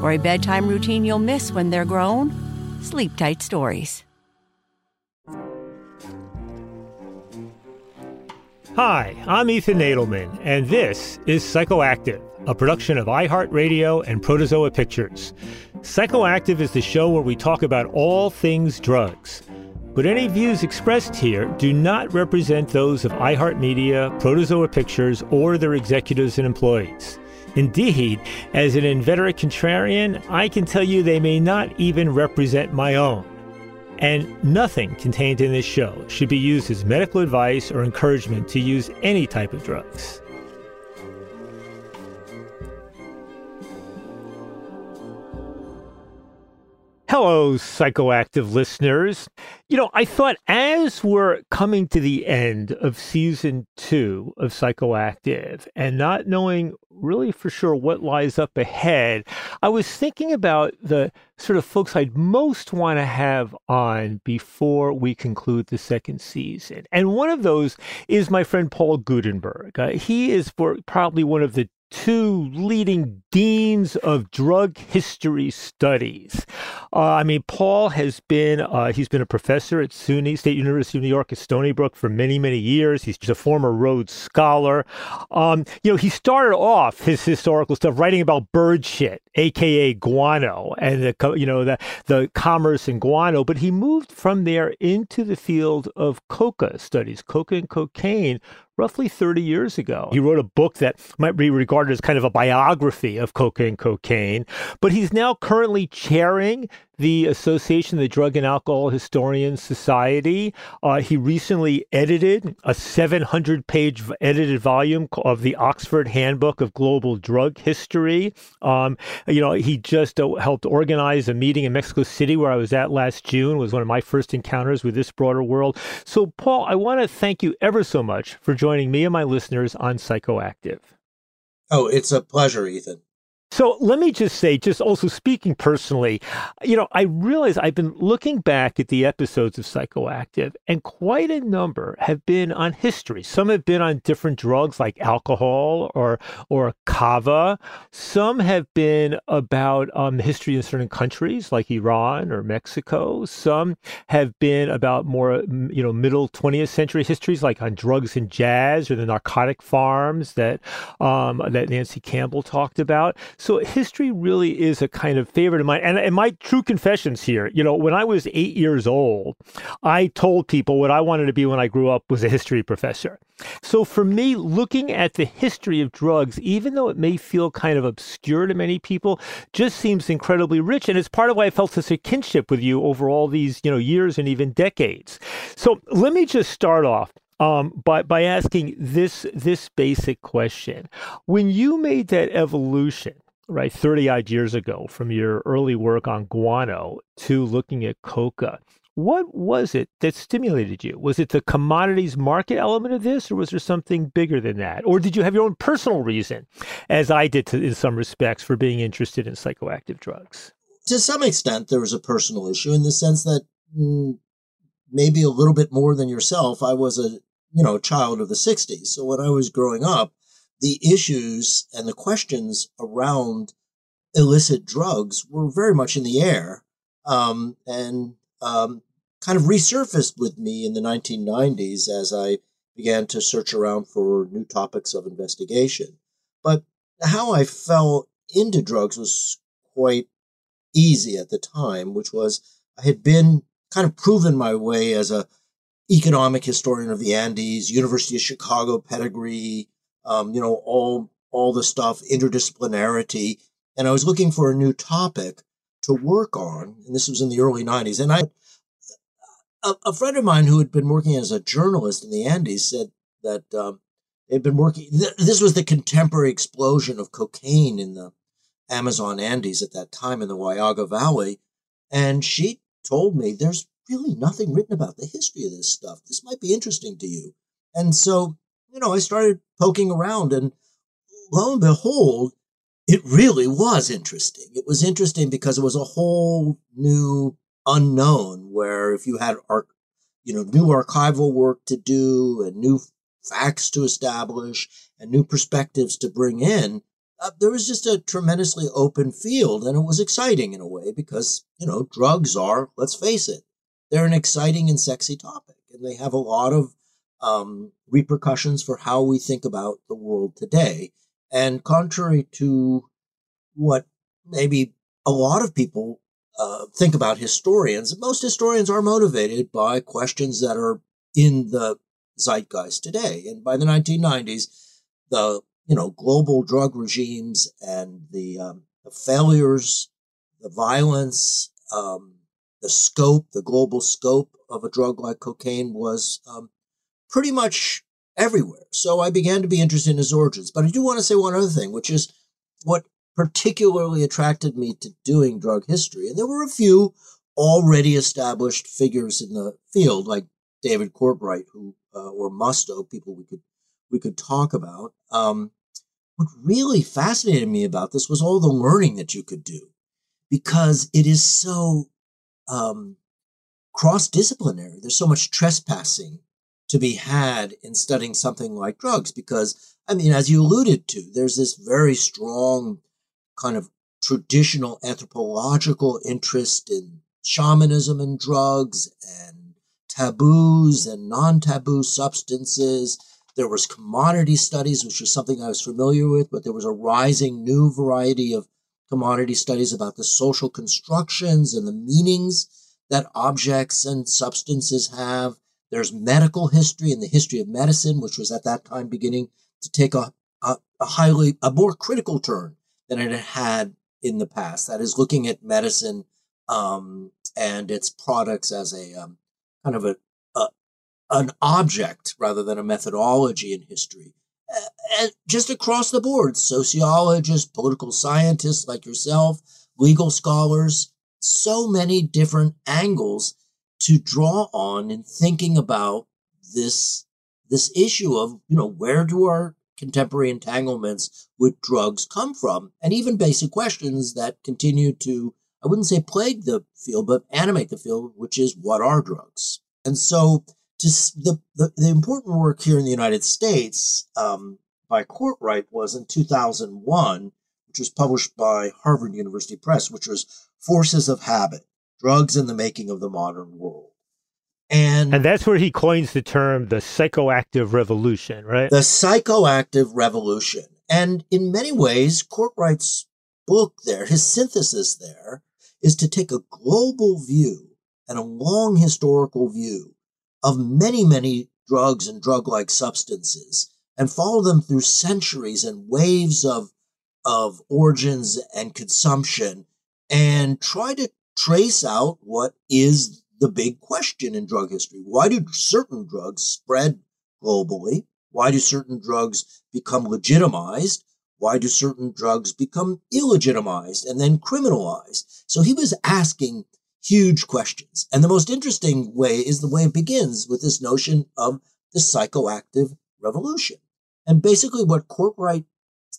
For a bedtime routine you'll miss when they're grown, Sleep Tight Stories. Hi, I'm Ethan Nadelmann, and this is Psychoactive, a production of iHeartRadio and Protozoa Pictures. Psychoactive is the show where we talk about all things drugs. But any views expressed here do not represent those of iHeartMedia, Protozoa Pictures, or their executives and employees. Indeed, as an inveterate contrarian, I can tell you they may not even represent my own. And nothing contained in this show should be used as medical advice or encouragement to use any type of drugs. Hello, psychoactive listeners. You know, I thought as we're coming to the end of season two of Psychoactive and not knowing really for sure what lies up ahead, I was thinking about the sort of folks I'd most want to have on before we conclude the second season. And one of those is my friend Paul Gootenberg. Uh, he is for probably one of the two leading deans of drug history studies. Uh, I mean, Paul has been, uh, he's been a professor at SUNY, State University of New York at Stony Brook for many, many years. He's a former Rhodes Scholar. Um, you know, he started off his historical stuff writing about bird shit, AKA guano, and the, you know, the, the commerce in guano, but he moved from there into the field of coca studies, coca and cocaine, roughly 30 years ago. He wrote a book that might be regarded as kind of a biography of coca and cocaine, but he's now currently chairing the Association of the Drug and Alcohol Historians Society. Uh, he recently edited a 700 page edited volume of the Oxford Handbook of Global Drug History. Um, you know, he just uh, helped organize a meeting in Mexico City where I was at last June, was one of my first encounters with this broader world. So, Paul, I want to thank you ever so much for joining me and my listeners on Psychoactive. Oh, it's a pleasure, Ethan. So let me just say, just also speaking personally, you know, I realize I've been looking back at the episodes of Psychoactive, and quite a number have been on history. Some have been on different drugs like alcohol or or kava. Some have been about um, history in certain countries like Iran or Mexico. Some have been about more, you know, middle 20th century histories like on drugs and jazz or the narcotic farms that um, that Nancy Campbell talked about. So history really is a kind of favorite of mine. And, and my true confessions here, you know, when I was eight years old, I told people what I wanted to be when I grew up was a history professor. So for me, looking at the history of drugs, even though it may feel kind of obscure to many people, just seems incredibly rich. And it's part of why I felt such a kinship with you over all these, you know, years and even decades. So let me just start off um, by by asking this this basic question: When you made that evolution right, 30 odd years ago from your early work on guano to looking at coca. What was it that stimulated you? Was it the commodities market element of this, or was there something bigger than that? Or did you have your own personal reason, as I did to, in some respects, for being interested in psychoactive drugs? to some extent, there was a personal issue in the sense that mm, maybe a little bit more than yourself, I was a you know child of the '60s. So when I was growing up, the issues and the questions around illicit drugs were very much in the air, um, and um, kind of resurfaced with me in the 1990s as I began to search around for new topics of investigation. But how I fell into drugs was quite easy at the time, which was I had been kind of proven my way as a economic historian of the Andes, University of Chicago pedigree, um, you know, all all the stuff, interdisciplinarity, and I was looking for a new topic to work on, and this was in the early '90s. And I, a, a friend of mine who had been working as a journalist in the Andes said that um, they'd been working. Th- this was the contemporary explosion of cocaine in the Amazon Andes at that time in the Huallaga Valley. And she told me there's really nothing written about the history of this stuff. This might be interesting to you. And so, you know, I started poking around and lo and behold, it really was interesting. It was interesting because it was a whole new unknown where if you had arc, you know, new archival work to do and new facts to establish and new perspectives to bring in, uh, there was just a tremendously open field and it was exciting in a way because you know drugs are let's face it they're an exciting and sexy topic and they have a lot of um, repercussions for how we think about the world today. And contrary to what maybe a lot of people uh, think about historians most historians are motivated by questions that are in the zeitgeist today. And by the 1990s the you know, global drug regimes and the, um, the failures, the violence, um, the scope, the global scope of a drug like cocaine was um, pretty much everywhere. So I began to be interested in its origins. But I do want to say one other thing, which is what particularly attracted me to doing drug history. And there were a few already established figures in the field, like David Courtwright, who uh, or Musto, people we could we could talk about. Um, what really fascinated me about this was all the learning that you could do because it is so um, cross disciplinary. There's so much trespassing to be had in studying something like drugs because, I mean, as you alluded to, there's this very strong kind of traditional anthropological interest in shamanism and drugs and taboos and non taboo substances there was commodity studies, which was something I was familiar with, but there was a rising new variety of commodity studies about the social constructions and the meanings that objects and substances have. There's medical history and the history of medicine, which was at that time beginning to take a, a, a highly, a more critical turn than it had in the past. That is looking at medicine um, and its products as a um, kind of a, an object rather than a methodology in history. And just across the board, sociologists, political scientists like yourself, legal scholars, so many different angles to draw on in thinking about this this issue of you know where do our contemporary entanglements with drugs come from? And even basic questions that continue to i wouldn't say plague the field but animate the field which is what are drugs? And so to the, the, the important work here in the United States um, by Courtwright was in 2001, which was published by Harvard University Press, which was Forces of Habit Drugs in the Making of the Modern World. And, and that's where he coins the term the psychoactive revolution, right? The psychoactive revolution. And in many ways, Courtwright's book there, his synthesis there, is to take a global view and a long historical view of many, many drugs and drug like substances and follow them through centuries and waves of, of origins and consumption and try to trace out what is the big question in drug history. Why do certain drugs spread globally? Why do certain drugs become legitimized? Why do certain drugs become illegitimized and then criminalized? So he was asking huge questions. And the most interesting way is the way it begins with this notion of the psychoactive revolution. And basically, what Courtwright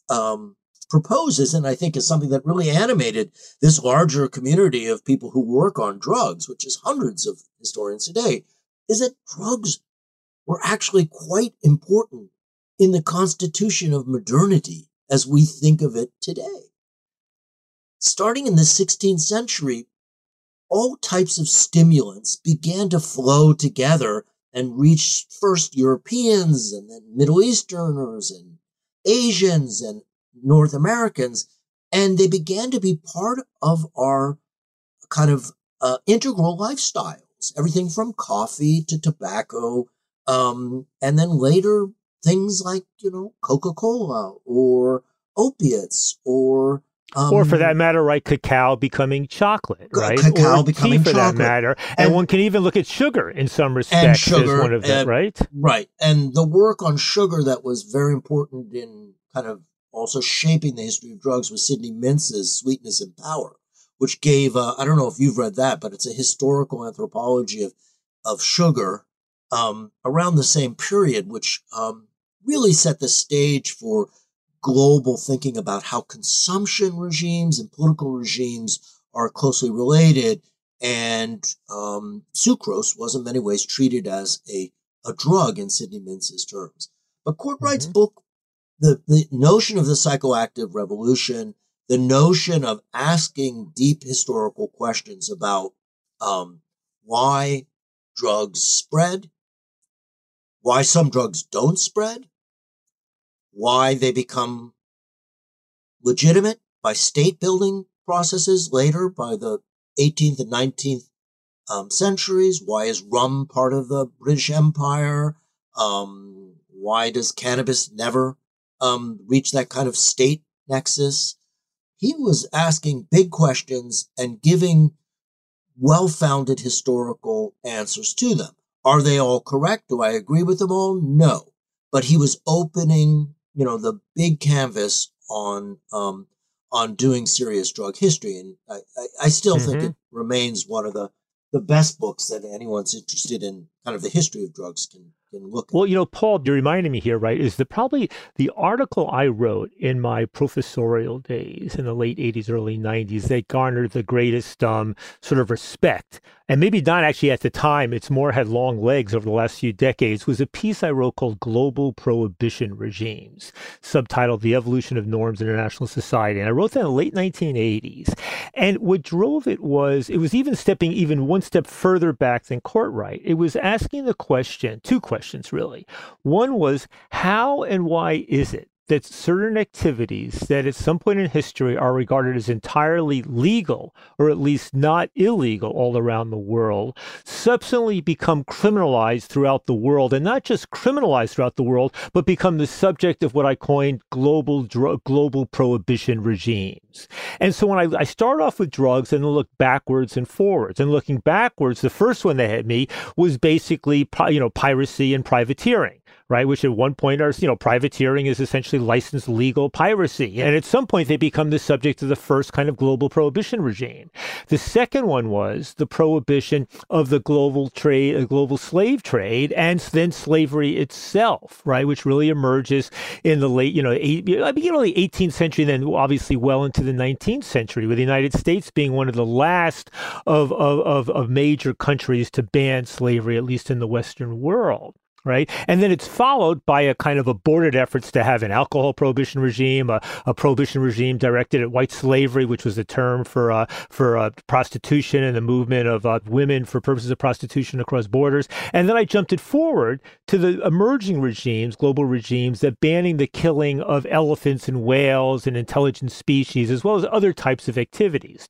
um, proposes, and I think is something that really animated this larger community of people who work on drugs, which is hundreds of historians today, is that drugs were actually quite important in the constitution of modernity as we think of it today. Starting in the 16th century, all types of stimulants began to flow together and reach first Europeans and then Middle Easterners and Asians and North Americans. And they began to be part of our kind of uh, integral lifestyles, everything from coffee to tobacco. Um, and then later things like, you know, Coca Cola or opiates or um, or for that matter, right, cacao becoming chocolate, right? Cacao or becoming tea for chocolate. that matter. And, and, one can even look at sugar in some respects sugar, as one of them, right? Right. And the work on sugar that was very important in kind of also shaping the history of drugs was Sidney Mintz's Sweetness and Power, which gave, uh, I don't know if you've read that, but it's a historical anthropology of, of sugar um, around the same period, which um, really set the stage for global thinking about how consumption regimes and political regimes are closely related. And um, sucrose was in many ways treated as a, a drug in Sidney Mintz's terms. But Courtwright's mm-hmm. book, the, the notion of the psychoactive revolution, the notion of asking deep historical questions about um, why drugs spread, why some drugs don't spread, why they become legitimate by state building processes later by the 18th and 19th um, centuries. Why is rum part of the British Empire? Um, why does cannabis never um, reach that kind of state nexus? He was asking big questions and giving well founded historical answers to them. Are they all correct? Do I agree with them all? No. But he was opening you know, the big canvas on um, on doing serious drug history, and I, I, I still mm-hmm. think it remains one of the the best books that anyone's interested in kind of the history of drugs can can look well, you know, Paul, you're reminding me here, right? Is that probably the article I wrote in my professorial days in the late 80s, early 90s that garnered the greatest um, sort of respect. And maybe not actually at the time, it's more had long legs over the last few decades, was a piece I wrote called Global Prohibition Regimes, subtitled The Evolution of Norms in International Society. And I wrote that in the late 1980s. And what drove it was, it was even stepping even one step further back than Courtwright. It was asking the question, two questions questions, really. One was how and why is it that certain activities that at some point in history are regarded as entirely legal or at least not illegal all around the world subsequently become criminalized throughout the world and not just criminalized throughout the world but become the subject of what I coined global dr- global prohibition regimes. And so when I, I start off with drugs and look backwards and forwards and looking backwards the first one that hit me was basically you know piracy and privateering right? Which at one point are, you know, privateering is essentially licensed legal piracy. And at some point they become the subject of the first kind of global prohibition regime. The second one was the prohibition of the global trade, uh, global slave trade, and then slavery itself, right? Which really emerges in the late, you know, eight, I mean, you know, the 18th century, then obviously well into the 19th century, with the United States being one of the last of, of, of, of major countries to ban slavery, at least in the Western world right? And then it's followed by a kind of aborted efforts to have an alcohol prohibition regime, a, a prohibition regime directed at white slavery, which was a term for uh, for uh, prostitution and the movement of uh, women for purposes of prostitution across borders. And then I jumped it forward to the emerging regimes, global regimes that banning the killing of elephants and whales and intelligent species, as well as other types of activities.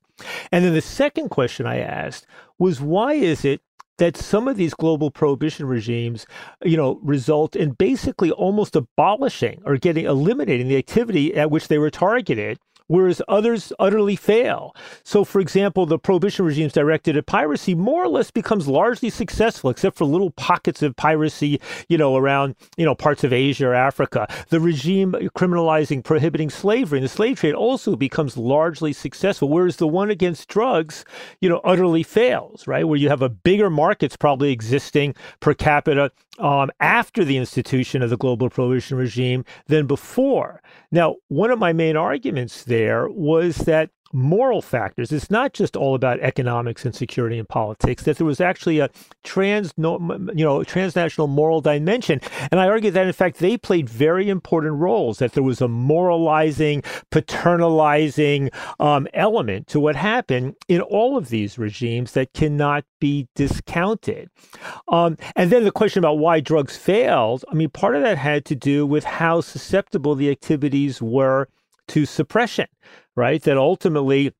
And then the second question I asked was why is it that some of these global prohibition regimes, you know, result in basically almost abolishing or getting eliminating the activity at which they were targeted whereas others utterly fail. So, for example, the prohibition regimes directed at piracy more or less becomes largely successful, except for little pockets of piracy, you know, around, you know, parts of Asia or Africa. The regime criminalizing, prohibiting slavery and the slave trade also becomes largely successful, whereas the one against drugs, you know, utterly fails, right? Where you have a bigger markets probably existing per capita um, after the institution of the global prohibition regime than before. Now, one of my main arguments there was that moral factors. It's not just all about economics and security and politics. That there was actually a trans, you know, transnational moral dimension, and I argue that in fact they played very important roles. That there was a moralizing, paternalizing um, element to what happened in all of these regimes that cannot be discounted. Um, and then the question about why drugs failed. I mean, part of that had to do with how susceptible the activities were to suppression, right? That ultimately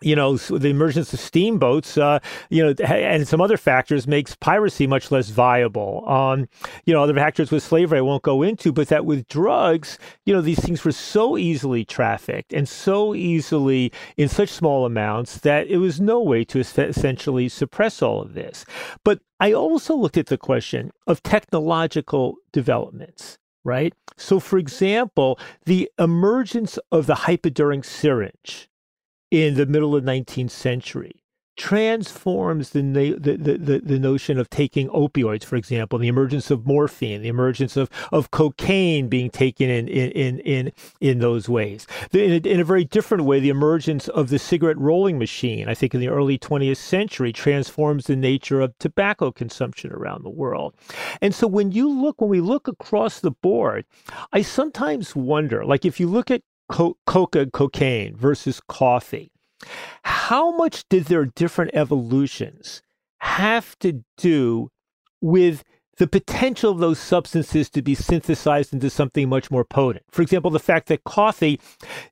you know, the emergence of steamboats, uh, you know, and some other factors makes piracy much less viable. Um, you know, other factors with slavery I won't go into, but that with drugs, you know, these things were so easily trafficked and so easily in such small amounts that it was no way to essentially suppress all of this. But I also looked at the question of technological developments right? So, for example, the emergence of the hypodermic syringe in the middle of the 19th century transforms the, the, the, the, notion of taking opioids, for example, the emergence of morphine, the emergence of, of cocaine being taken in, in, in, in those ways. In a, in a very different way, the emergence of the cigarette rolling machine, I think in the early 20th century, transforms the nature of tobacco consumption around the world. And so when you look, when we look across the board, I sometimes wonder, like if you look at co- coca, cocaine versus coffee, how much did their different evolutions have to do with the potential of those substances to be synthesized into something much more potent. For example, the fact that coffee,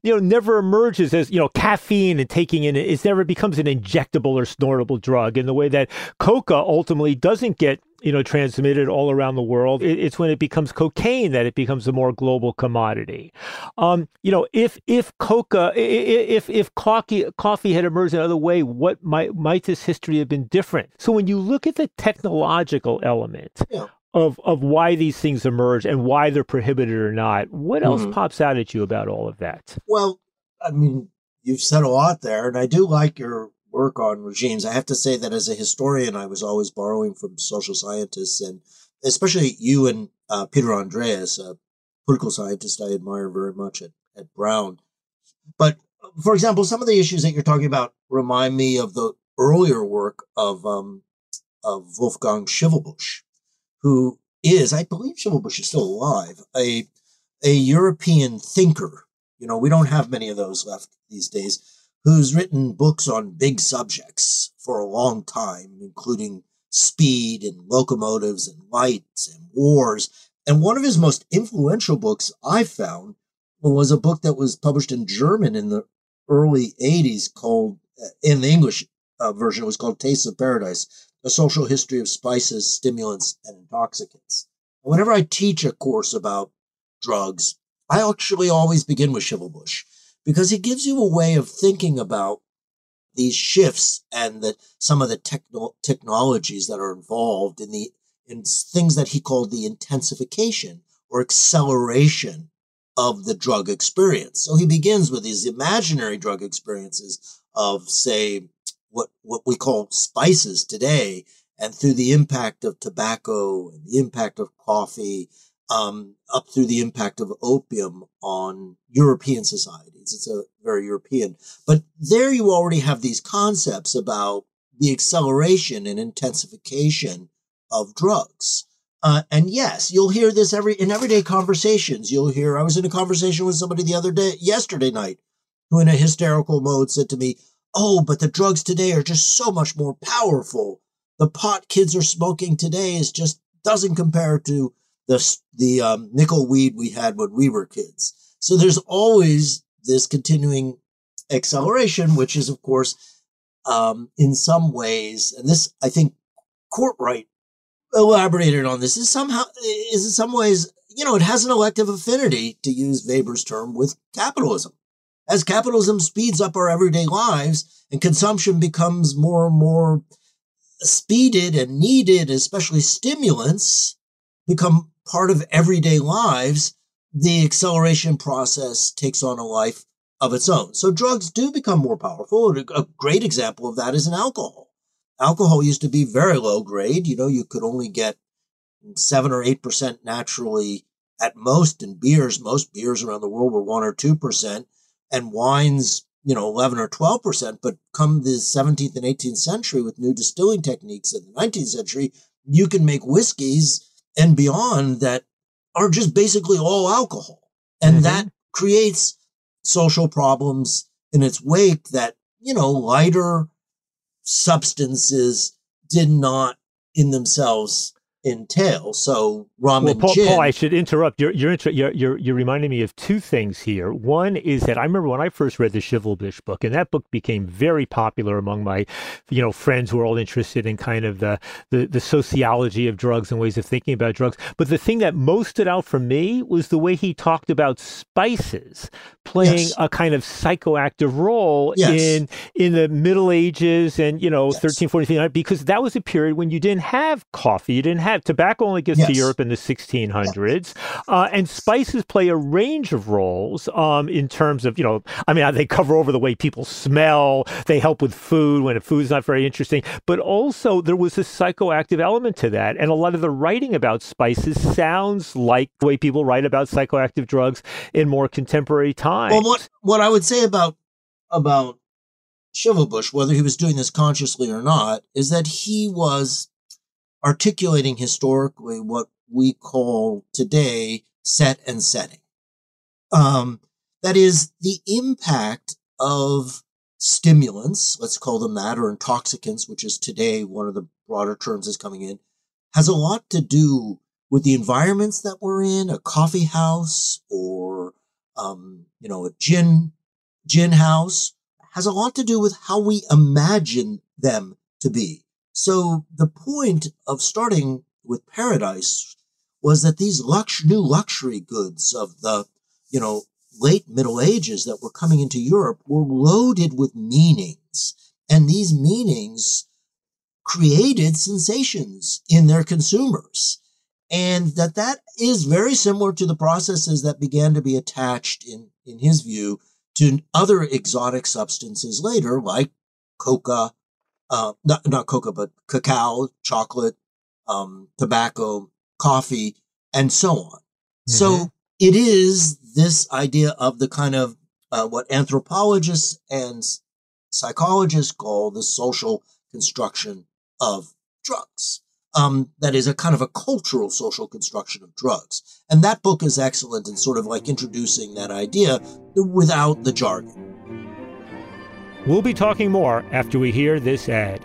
you know, never emerges as, you know, caffeine and taking in it, never becomes an injectable or snortable drug in the way that coca ultimately doesn't get you know, transmitted all around the world. it's when it becomes cocaine that it becomes a more global commodity. Um, you know, if if coca, if if coffee coffee had emerged another way, what might might this history have been different? So when you look at the technological element. Yeah. Of, of why these things emerge and why they're prohibited or not. What else mm-hmm. pops out at you about all of that? Well, I mean, you've said a lot there, and I do like your work on regimes. I have to say that as a historian, I was always borrowing from social scientists, and especially you and uh, Peter Andreas, a political scientist I admire very much at, at Brown. But for example, some of the issues that you're talking about remind me of the earlier work of um, of Wolfgang Schivelbusch, who is, I believe, Schivelbusch is still alive, a a European thinker. You know, we don't have many of those left these days who's written books on big subjects for a long time, including speed and locomotives and lights and wars. And one of his most influential books I found was a book that was published in German in the early 80s called, uh, in the English uh, version, it was called Tastes of Paradise, A Social History of Spices, Stimulants, and Intoxicants. Whenever I teach a course about drugs, I actually always begin with Schivelbusch because it gives you a way of thinking about these shifts and that some of the techno- technologies that are involved in the in things that he called the intensification or acceleration of the drug experience. So he begins with these imaginary drug experiences of say what what we call spices today and through the impact of tobacco and the impact of coffee um, up through the impact of opium on European societies. It's a very European. But there you already have these concepts about the acceleration and intensification of drugs. Uh, and yes, you'll hear this every in everyday conversations. You'll hear I was in a conversation with somebody the other day, yesterday night, who in a hysterical mode said to me, "Oh, but the drugs today are just so much more powerful. The pot kids are smoking today is just doesn't compare to the the um, nickel weed we had when we were kids. So there's always this continuing acceleration, which is of course um, in some ways, and this I think Courtwright elaborated on this is somehow is in some ways you know it has an elective affinity to use Weber's term with capitalism. as capitalism speeds up our everyday lives and consumption becomes more and more speeded and needed, especially stimulants become part of everyday lives, the acceleration process takes on a life of its own. So drugs do become more powerful. A great example of that is in alcohol. Alcohol used to be very low grade. You know, you could only get seven or eight percent naturally at most in beers. Most beers around the world were one or two percent, and wines, you know, eleven or twelve percent. But come the 17th and 18th century, with new distilling techniques in the 19th century, you can make whiskeys and beyond that are just basically all alcohol, and mm-hmm. that creates social problems in its wake. That you know, lighter substances did not in themselves entail. So rum well, Paul. Paul, I should interrupt. You're you're, you're you're you're reminding me of two things here. One is that I remember when I first read the Schivelbusch book, and that book became very popular among my, you know, friends who are all interested in kind of the, the the sociology of drugs and ways of thinking about drugs. But the thing that most stood out for me was the way he talked about spices playing yes. a kind of psychoactive role yes. in in the Middle Ages and you know yes. 13, 14, because that was a period when you didn't have coffee, you didn't have tobacco only gets yes. to Europe in the 1600s, uh, and spices play a range of roles um, in terms of you know, I mean, they cover over the way people smell. They help with food when food's not very interesting, but also there was a psychoactive element to that, and a lot of the writing about spices sounds like the way people write about psychoactive drugs in more contemporary times. Well, what what I would say about about Schivelbusch, whether he was doing this consciously or not, is that he was articulating historically what we call today set and setting. Um, that is the impact of stimulants, let's call them that, or intoxicants, which is today one of the broader terms is coming in, has a lot to do with the environments that we're in, a coffee house or, um, you know, a gin, gin house has a lot to do with how we imagine them to be. So the point of starting with paradise was that these lux- new luxury goods of the, you know, late Middle Ages that were coming into Europe were loaded with meanings. And these meanings created sensations in their consumers. And that that is very similar to the processes that began to be attached in, in his view to other exotic substances later, like coca uh, not, not cocoa, but cacao, chocolate, um, tobacco, coffee, and so on. Mm-hmm. So it is this idea of the kind of uh, what anthropologists and psychologists call the social construction of drugs. Um, that is a kind of a cultural social construction of drugs. And that book is excellent in sort of like introducing that idea without the jargon. We'll be talking more after we hear this ad.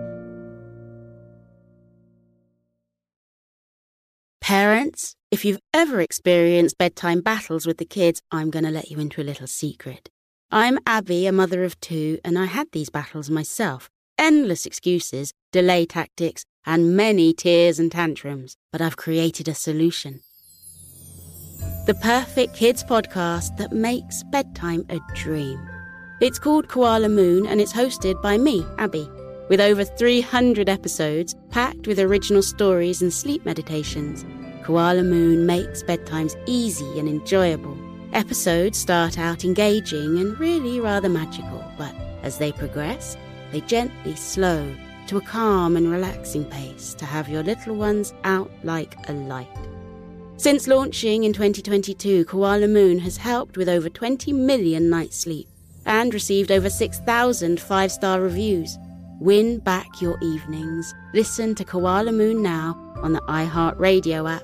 Parents, if you've ever experienced bedtime battles with the kids, I'm going to let you into a little secret. I'm Abby, a mother of two, and I had these battles myself. Endless excuses, delay tactics, and many tears and tantrums. But I've created a solution. The perfect kids podcast that makes bedtime a dream. It's called Koala Moon and it's hosted by me, Abby, with over 300 episodes packed with original stories and sleep meditations. Koala Moon makes bedtimes easy and enjoyable. Episodes start out engaging and really rather magical, but as they progress, they gently slow to a calm and relaxing pace to have your little ones out like a light. Since launching in 2022, Koala Moon has helped with over 20 million nights sleep and received over 6,000 five star reviews. Win back your evenings. Listen to Koala Moon now on the iHeartRadio app,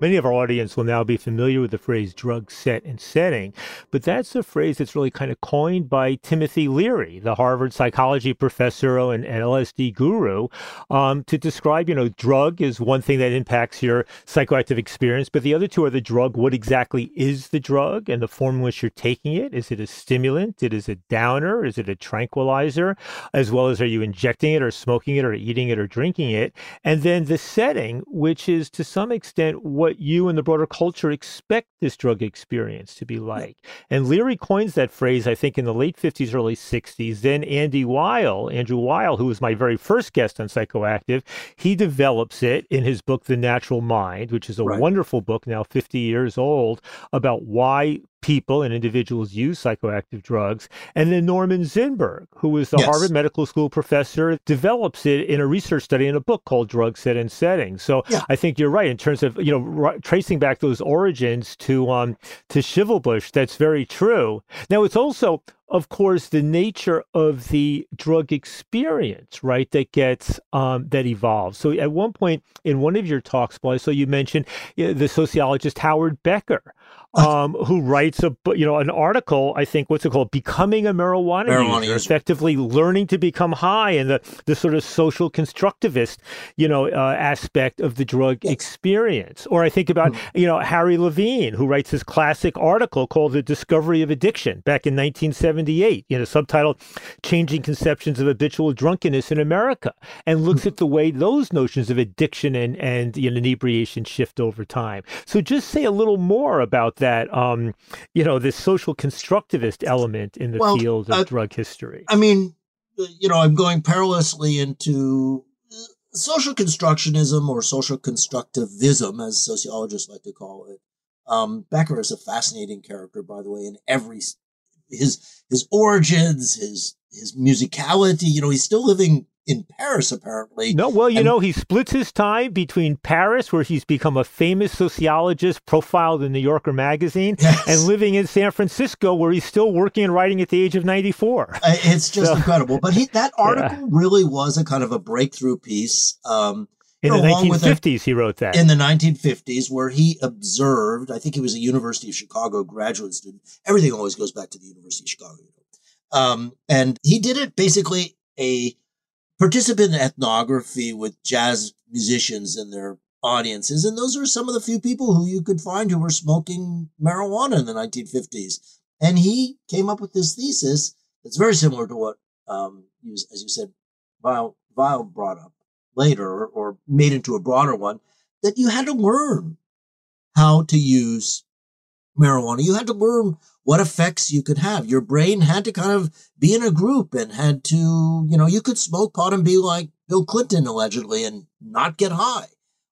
Many of our audience will now be familiar with the phrase drug set and setting, but that's a phrase that's really kind of coined by Timothy Leary, the Harvard psychology professor and, LSD guru, um, to describe, you know, drug is one thing that impacts your psychoactive experience, but the other two are the drug. What exactly is the drug and the form in which you're taking it? Is it a stimulant? It is a downer? Is it a tranquilizer? As well as are you injecting it or smoking it or eating it or drinking it? And then the setting, which is to some extent what what you and the broader culture expect this drug experience to be like. And Leary coins that phrase, I think, in the late 50s, early 60s. Then Andy Weil, Andrew Weil, who was my very first guest on Psychoactive, he develops it in his book, The Natural Mind, which is a right. wonderful book, now 50 years old, about why people and individuals use psychoactive drugs. And then Norman Zinberg, who is was the yes. Harvard Medical School professor, develops it in a research study in a book called Drug Set and Setting. So yeah. I think you're right in terms of, you know, r- tracing back those origins to um to Schivelbusch. That's very true. Now it's also of course, the nature of the drug experience, right, that gets um, that evolves. So, at one point in one of your talks, Boy, so you mentioned you know, the sociologist Howard Becker, um, who writes a you know an article. I think what's it called? Becoming a marijuana, marijuana user, user, effectively learning to become high, and the the sort of social constructivist, you know, uh, aspect of the drug yes. experience. Or I think about mm-hmm. you know Harry Levine, who writes his classic article called "The Discovery of Addiction" back in 1978. You know, subtitled "Changing Conceptions of Habitual Drunkenness in America," and looks mm-hmm. at the way those notions of addiction and and you know, inebriation shift over time. So, just say a little more about that um, you know this social constructivist element in the well, field of uh, drug history. I mean, you know, I'm going perilously into uh, social constructionism or social constructivism, as sociologists like to call it. Um, Becker is a fascinating character, by the way, in every his his origins, his his musicality. You know, he's still living in Paris, apparently. No, well, you and, know, he splits his time between Paris, where he's become a famous sociologist profiled in New Yorker magazine, yes. and living in San Francisco, where he's still working and writing at the age of 94. Uh, it's just so, incredible. But he, that article yeah. really was a kind of a breakthrough piece. Um, in the 1950s, a, he wrote that. In the 1950s, where he observed, I think he was a University of Chicago graduate student. Everything always goes back to the University of Chicago. Um, and he did it basically a participant ethnography with jazz musicians and their audiences. And those are some of the few people who you could find who were smoking marijuana in the 1950s. And he came up with this thesis that's very similar to what, um, was, as you said, Vile, Weil brought up later or made into a broader one that you had to learn how to use marijuana. You had to learn what effects you could have. Your brain had to kind of be in a group and had to, you know, you could smoke pot and be like Bill Clinton allegedly and not get high.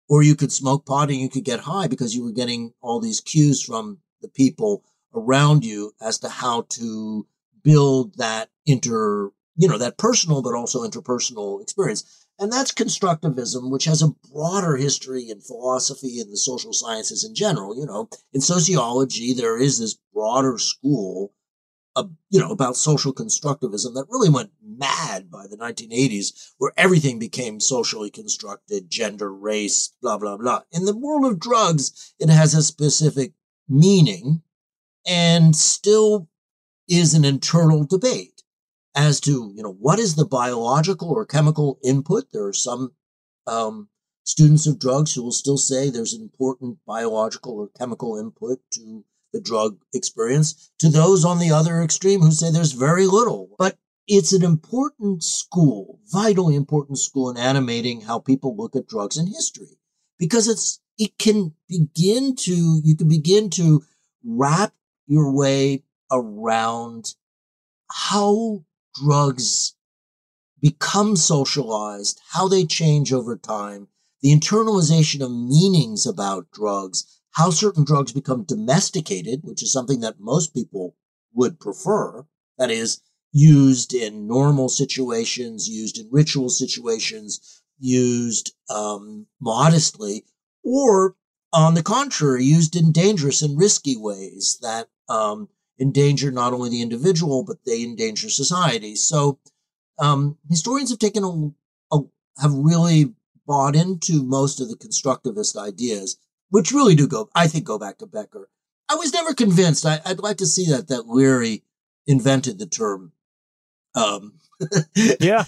Or you could smoke pot and you could get high because you were getting all these cues from the people around you as to how to build that inter, you know, that personal but also interpersonal experience. And that's constructivism, which has a broader history in philosophy and the social sciences in general. You know, in sociology, there is this broader school of, you know, about social constructivism that really went mad by the 1980s, where everything became socially constructed, gender, race, blah, blah, blah. In the world of drugs, it has a specific meaning and still is an internal debate as to, you know, what is the biological or chemical input? There are some um, students of drugs who will still say there's an important biological or chemical input to the drug experience, to those on the other extreme who say there's very little. But it's an important school, vitally important school in animating how people look at drugs in history because it's, it can begin to, you can begin to wrap your way around how drugs become socialized, how they change over time, the internalization of meanings about drugs, how certain drugs become domesticated, which is something that most people would prefer. That is, used in normal situations, used in ritual situations, used um, modestly, or on the contrary, used in dangerous and risky ways that um, endanger not only the individual, but they endanger society. So um, historians have taken a, a, have really bought into most of the constructivist ideas, which really do go, I think, go back to Becker. I was never convinced. I, would like to see that that Leary invented the term. Um, yeah.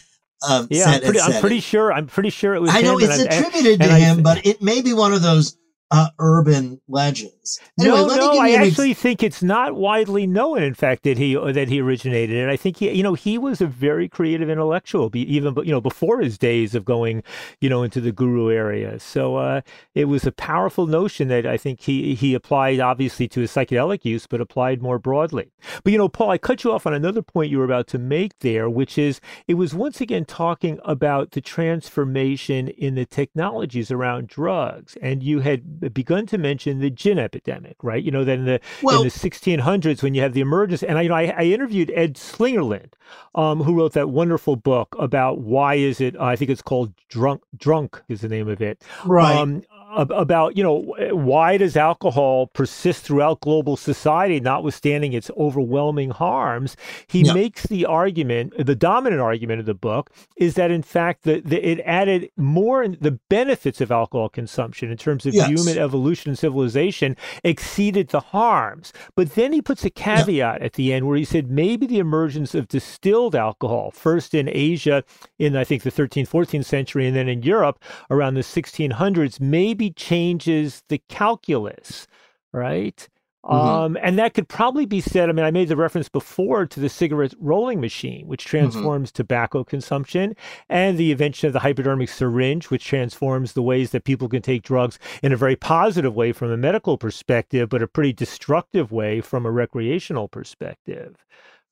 Um, yeah, I'm pretty, I'm pretty, sure. I'm pretty sure it was. I know it's attributed to him, I, but it may be one of those uh, urban legends. Anyway, no, no, I actually ex- think it's not widely known. In fact, that he that he originated it. I think he, you know, he was a very creative intellectual, even you know before his days of going, you know, into the guru area. So uh, it was a powerful notion that I think he he applied obviously to his psychedelic use, but applied more broadly. But you know, Paul, I cut you off on another point you were about to make there, which is it was once again talking about the transformation in the technologies around drugs, and you had begun to mention the gin epidemic, right? You know, then the well, in the 1600s when you have the emergence, and I, you know, I, I interviewed Ed Slingerland, um, who wrote that wonderful book about why is it? Uh, I think it's called Drunk. Drunk is the name of it. Right. Um, about you know why does alcohol persist throughout global society notwithstanding its overwhelming harms he yeah. makes the argument the dominant argument of the book is that in fact the, the it added more the benefits of alcohol consumption in terms of yes. human evolution and civilization exceeded the harms but then he puts a caveat yeah. at the end where he said maybe the emergence of distilled alcohol first in asia in i think the 13th 14th century and then in europe around the 1600s maybe changes the calculus, right? Mm-hmm. Um, and that could probably be said. I mean, I made the reference before to the cigarette rolling machine, which mm-hmm. transforms mm-hmm. tobacco consumption, and the invention of the hypodermic syringe, which transforms the ways that people can take drugs in a very positive way from a medical perspective, but a pretty destructive way from a recreational perspective.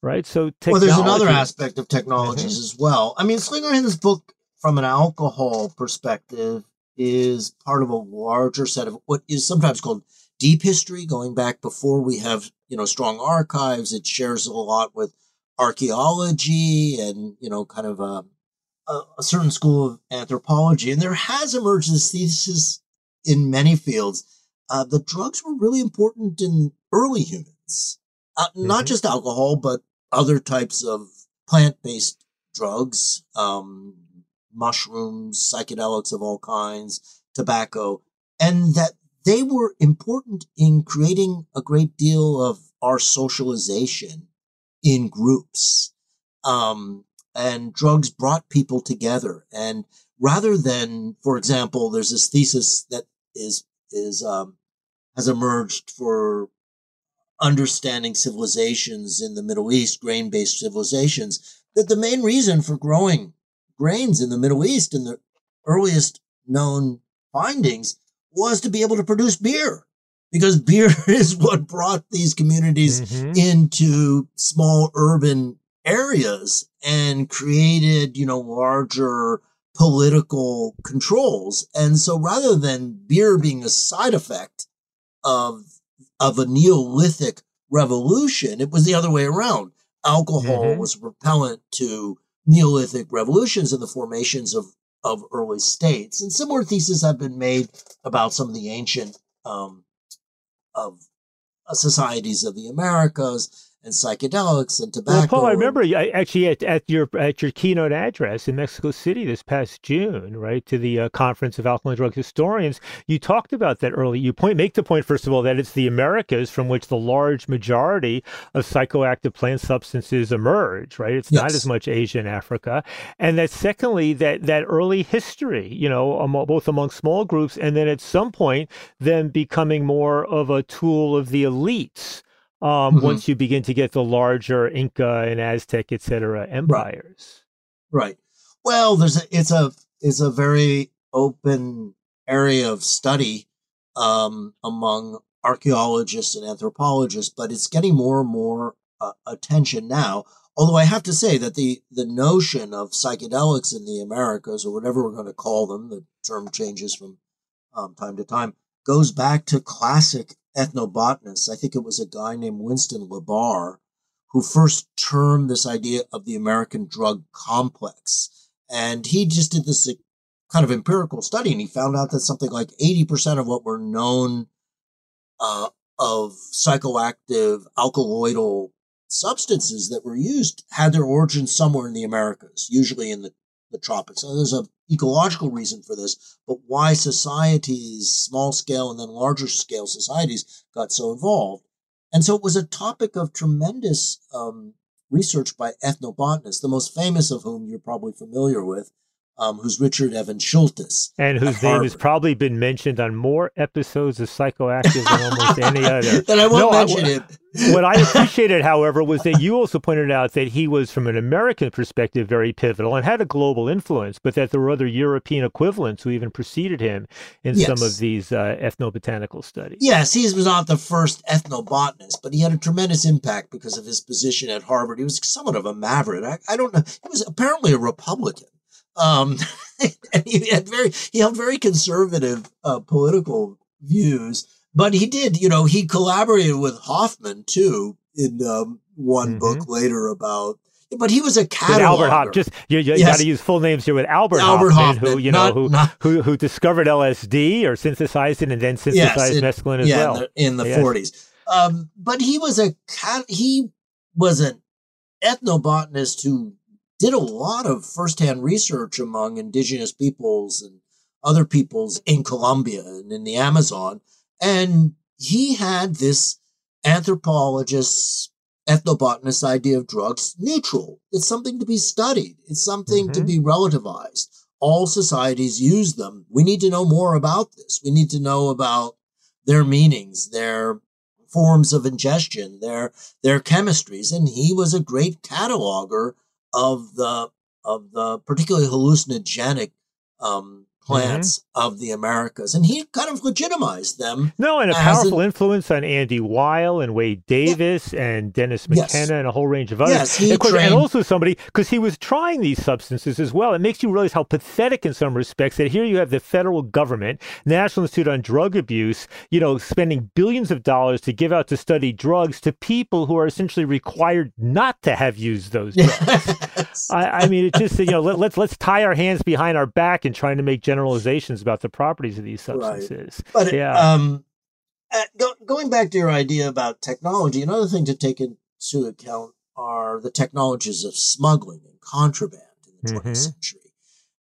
Right. So, technology... well, there's another aspect of technologies mm-hmm. as well. I mean, Slingerland's book, from an alcohol perspective, is part of a larger set of what is sometimes called deep history, going back before we have, you know, strong archives. It shares a lot with archaeology and, you know, kind of a, a, certain school of anthropology. And there has emerged this thesis in many fields uh, that drugs were really important in early humans, uh, mm-hmm. not just alcohol, but other types of plant based drugs, um, mushrooms, psychedelics of all kinds, tobacco, and that they were important in creating a great deal of our socialization in groups. Um, and drugs brought people together. And rather than, for example, there's this thesis that is, is, um, has emerged for understanding civilizations in the Middle East, grain based civilizations, that the main reason for growing grains in the Middle East in the earliest known findings was to be able to produce beer because beer is what brought these communities mm-hmm. into small urban areas and created, you know, larger political controls. And so rather than beer being a side effect of, of a Neolithic revolution, it was the other way around. Alcohol mm-hmm. was propellant to Neolithic revolutions and the formations of, of early states. And similar theses have been made about some of the ancient um, of uh, societies of the Americas and psychedelics and tobacco. Well, Paul, I remember actually at, at your at your keynote address in Mexico City this past June, right, to the uh, conference of alcohol and drug historians. You talked about that early. You point make the point first of all that it's the Americas from which the large majority of psychoactive plant substances emerge, right? It's yes. not as much Asia and Africa, and that secondly that that early history, you know, both among small groups and then at some point then becoming more of a tool of the elites um, mm-hmm. once you begin to get the larger Inca and Aztec, et cetera, empires. Right. right. Well, there's a, it's a it's a very open area of study um, among archaeologists and anthropologists, but it's getting more and more uh, attention now. Although I have to say that the the notion of psychedelics in the Americas, or whatever we're going to call them, the term changes from um, time to time, goes back to classic ethnobotanists. I think it was a guy named Weston LaBarre who first termed this idea of the American drug complex. And he just did this kind of empirical study and he found out that something like 80% of what were known uh, of psychoactive alkaloidal substances that were used had their origin somewhere in the Americas, usually in the, the tropics. So there's a ecological reason for this, but why societies, small scale and then larger scale societies, got so involved. And so it was a topic of tremendous um, research by ethnobotanists, the most famous of whom you're probably familiar with, um, who's Richard Evan Schultes. And whose name has probably been mentioned on more episodes of Psychoactive than almost any other. then I won't no, mention I, it. what I appreciated, however, was that you also pointed out that he was, from an American perspective, very pivotal and had a global influence, but that there were other European equivalents who even preceded him in yes. some of these uh, ethnobotanical studies. Yes, he was not the first ethnobotanist, but he had a tremendous impact because of his position at Harvard. He was somewhat of a maverick. I, I don't know. He was apparently a Republican. Um, and he had very he held very conservative uh, political views, but he did, you know, he collaborated with Hofmann too in um, one mm-hmm. book later about. But he was a cataloger. Albert Hofmann, just you, you yes. got to use full names here with Albert, Albert Hofmann, Hofmann, who you know who, not, who who discovered LSD or synthesized it and then synthesized yes, mescaline as yeah, well in the forties. Um, but he was a cat. He was an ethnobotanist who did a lot of firsthand research among indigenous peoples and other peoples in Colombia and in the Amazon. And he had this anthropologist, ethnobotanist idea of drugs neutral. It's something to be studied. It's something mm-hmm. to be relativized. All societies use them. We need to know more about this. We need to know about their meanings, their forms of ingestion, their their chemistries. And he was a great cataloger of the of the particularly hallucinogenic um, plants mm-hmm. of the Americas, and he kind of legitimized them. No, and a powerful an, influence on Andy Weil and Wade Davis yeah. and Dennis McKenna yes. and a whole range of others. Yes, he and, course, and also somebody because he was trying these substances as well. It makes you realize how pathetic in some respects that here you have the federal government, National Institute on Drug Abuse, you know, spending billions of dollars to give out to study drugs to people who are essentially required not to have used those drugs. Yes. I, I, mean, it's just you know let, let's let's tie our hands behind our back and trying to make generalizations about the properties of these substances. Right. But yeah. Um, uh, go, going back to your idea about technology, another thing to take into account are the technologies of smuggling and contraband in the mm-hmm. 20th century.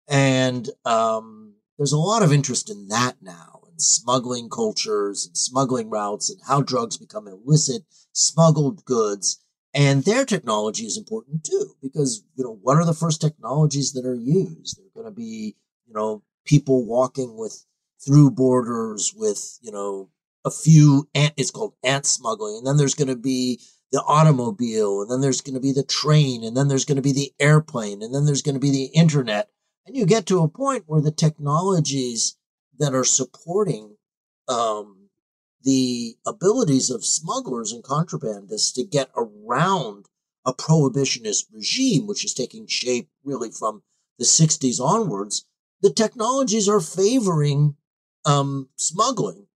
And um, there's a lot of interest in that now, and smuggling cultures and smuggling routes and how drugs become illicit, smuggled goods. And their technology is important too, because, you know, what are the first technologies that are used? They're going to be, you know, people walking with through borders with you know a few ant it's called ant smuggling and then there's going to be the automobile and then there's going to be the train and then there's going to be the airplane and then there's going to be the internet and you get to a point where the technologies that are supporting um, the abilities of smugglers and contrabandists to get around a prohibitionist regime which is taking shape really from the 60s onwards the technologies are favoring um, smuggling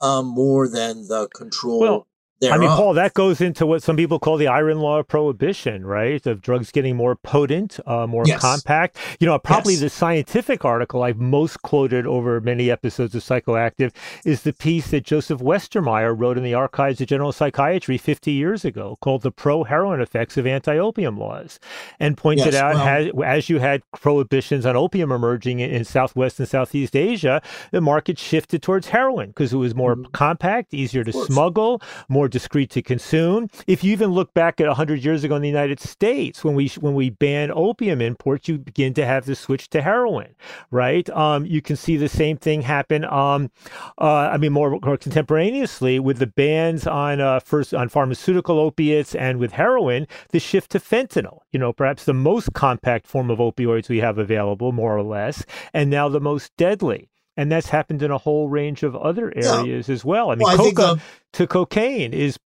um, more than the control well. I mean, Paul, that goes into what some people call the iron law of prohibition, right? Of drugs getting more potent, uh, more Yes. compact. You know, probably Yes. the scientific article I've most quoted over many episodes of Psychoactive is the piece that Joseph Westermeyer wrote in the Archives of General Psychiatry 50 years ago called The Pro Heroin Effects of Anti Opium Laws and pointed Yes, out well- as, as you had prohibitions on opium emerging in, in Southwest and Southeast Asia, the market shifted towards heroin because it was more compact, easier to smuggle, more discreet to consume. If you even look back at 100 years ago in the United States, when we when we banned opium imports, you begin to have the switch to heroin, right? Um, you can see the same thing happen. Um, uh, I mean, more, more contemporaneously with the bans on uh, first on pharmaceutical opiates and with heroin, the shift to fentanyl. You know, perhaps the most compact form of opioids we have available, more or less, and now the most deadly. And that's happened in a whole range of other Yeah. areas as well. I mean, Well, I coca the- to cocaine is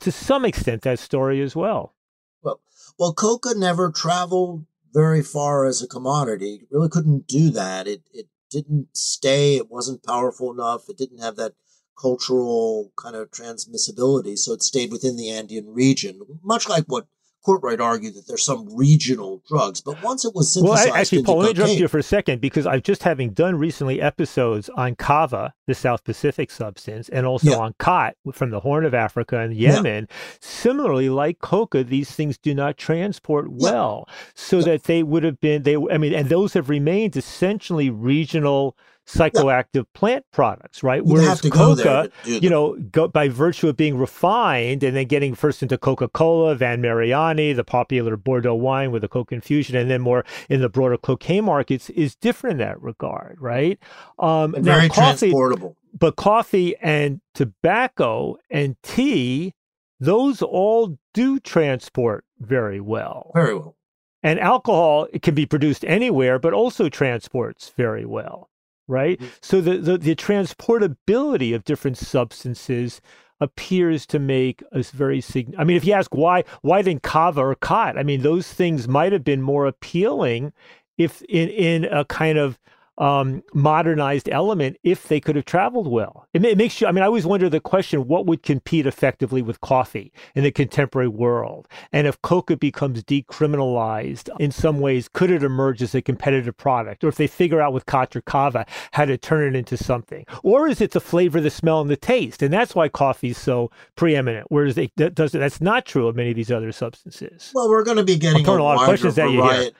to some extent that story as well. Well, well, coca never traveled very far as a commodity. It really couldn't do that. It it didn't stay. It wasn't powerful enough. It didn't have that cultural kind of transmissibility. So it stayed within the Andean region, much like what Courtwright argued that there's some regional drugs. But once it was synthesized, Well, I, actually, Paul, let me interrupt you for a second because I've just having done recently episodes on kava, the South Pacific substance, and also Yeah. on khat from the Horn of Africa and Yeah. Yemen. Similarly, like coca, these things do not transport Yeah. well, so that they would have been they. I mean, and those have remained essentially regional psychoactive plant products, right? You'd Whereas have to go there coca, you know, go, by virtue of being refined and then getting first into Coca Cola, Vin Mariani, the popular Bordeaux wine with a Coke infusion, and then more in the broader cocaine markets, is different in that regard, right? Um, now, very coffee, transportable. but coffee and tobacco and tea, those all do transport very well. Very well. And alcohol can be produced anywhere, but also transports very well, right? Mhm. So the, the, the transportability of different substances appears to make us very sig- I mean, if you ask why, why then kava or khat? I mean, those things might have been more appealing if in, in a kind of um, modernized element if they could have traveled well. It, it makes you, I mean, I always wonder the question what would compete effectively with coffee in the contemporary world? And if coca becomes decriminalized in some ways, could it emerge as a competitive product? Or if they figure out with khat or kava how to turn it into something? Or is it the flavor, the smell, and the taste? And that's why coffee is so preeminent, whereas they, that does, that's not true of many of these other substances. Well, we're going to be getting throwing a lot of questions at you here.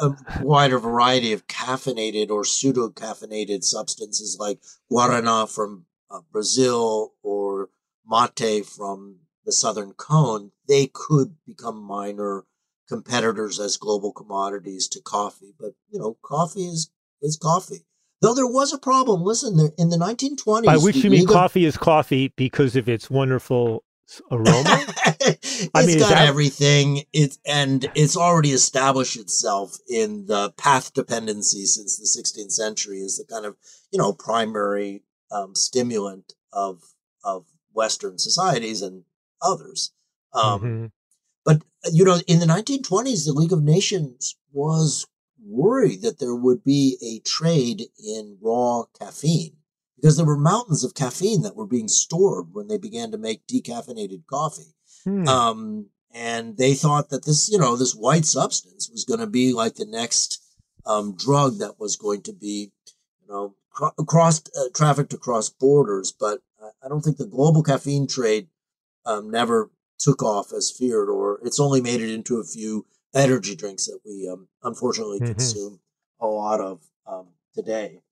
A wider variety of caffeinated or pseudo caffeinated substances like guarana from uh, Brazil or mate from the southern cone. They could become minor competitors as global commodities to coffee, but you know, coffee is is coffee. Though there was a problem. Listen, there, in the 1920s, By which you mean coffee is coffee because of its wonderful aroma? it's I mean, got that- everything. It and it's already established itself in the path dependency since the 16th century as the kind of you know primary um, stimulant of of Western societies and others. Um, Mhm. But you know, in the 1920s, the League of Nations was worried that there would be a trade in raw caffeine because there were mountains of caffeine that were being stored when they began to make decaffeinated coffee. Hmm. Um, and they thought that this, you know, this white substance was going to be like the next um, drug that was going to be, you know, cro- cross uh, trafficked across borders. But I- don't think the global caffeine trade um, never took off as feared, or it's only made it into a few energy drinks that we um, unfortunately Mhm. consume a lot of um, today.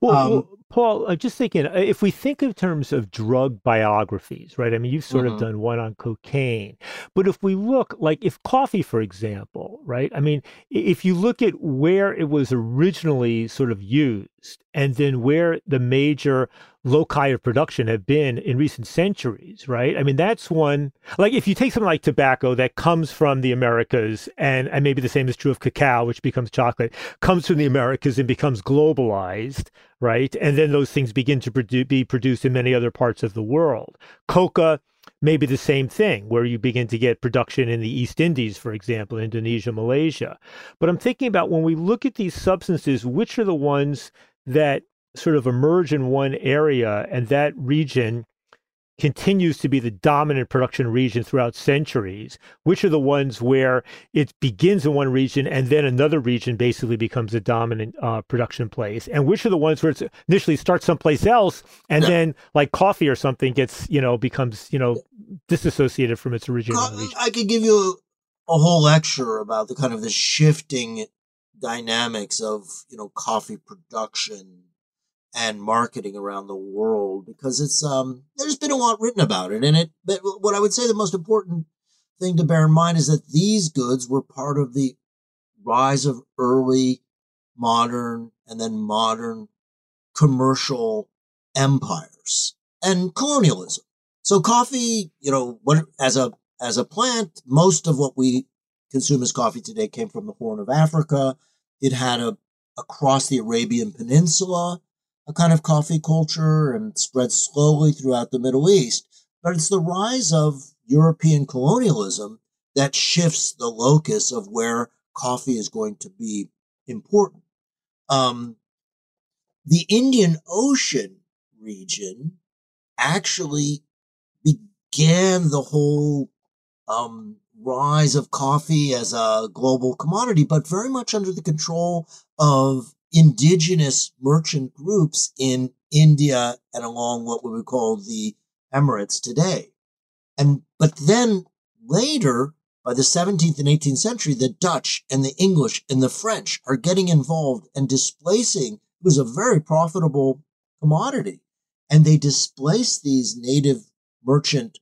Well, Um, well, Paul, I'm just thinking uh, if we think in terms of drug biographies, right? I mean, you've sort Mhm. of done one on cocaine, but if we look, like if coffee, for example, right? I mean, if you look at where it was originally sort of used and then where the major loci of production have been in recent centuries, right? I mean, that's one, like if you take something like tobacco that comes from the Americas, and, and maybe the same is true of cacao, which becomes chocolate, comes from the Americas and becomes globalized, right? And then those things begin to produ- be produced in many other parts of the world. Coca, maybe the same thing, where you begin to get production in the East Indies, for example, Indonesia, Malaysia. But I'm thinking about when we look at these substances, which are the ones that sort of emerge in one area and that region continues to be the dominant production region throughout centuries? Which are the ones where it begins in one region and then another region basically becomes a dominant uh, production place? And which are the ones where it initially starts someplace else and yeah. then, like coffee or something, gets you know becomes you know disassociated from its original region? I could give you a whole lecture about the kind of the shifting dynamics of you know coffee production and marketing around the world because it's um there's been a lot written about it and it but what I would say the most important thing to bear in mind is that these goods were part of the rise of early modern and then modern commercial empires and colonialism. So coffee, you know, what as a as a plant, most of what we consume as coffee today came from the Horn of Africa. It had a across the Arabian Peninsula a kind of coffee culture and spread slowly throughout the Middle East. But it's the rise of European colonialism that shifts the locus of where coffee is going to be important. Um, the Indian Ocean region actually began the whole um, rise of coffee as a global commodity, but very much under the control of indigenous merchant groups in India and along what we would call the Emirates today. And, but then later, by the 17th and 18th century, the Dutch and the English and the French are getting involved and displacing, it was a very profitable commodity. And they displace these native merchant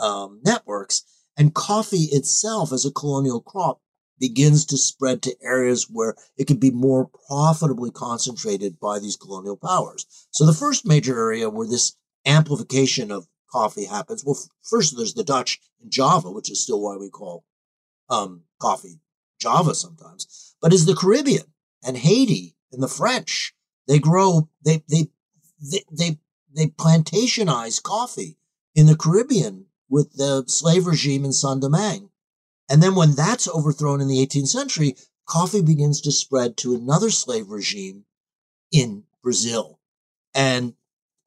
um, networks and coffee itself as a colonial crop begins to spread to areas where it could be more profitably concentrated by these colonial powers. So the first major area where this amplification of coffee happens, well, first there's the Dutch in Java, which is still why we call um, coffee Java sometimes, but is the Caribbean and Haiti and the French. They grow, they, they, they, they, they plantationize coffee in the Caribbean with the slave regime in Saint Domingue. And then when that's overthrown in the 18th century, coffee begins to spread to another slave regime in Brazil and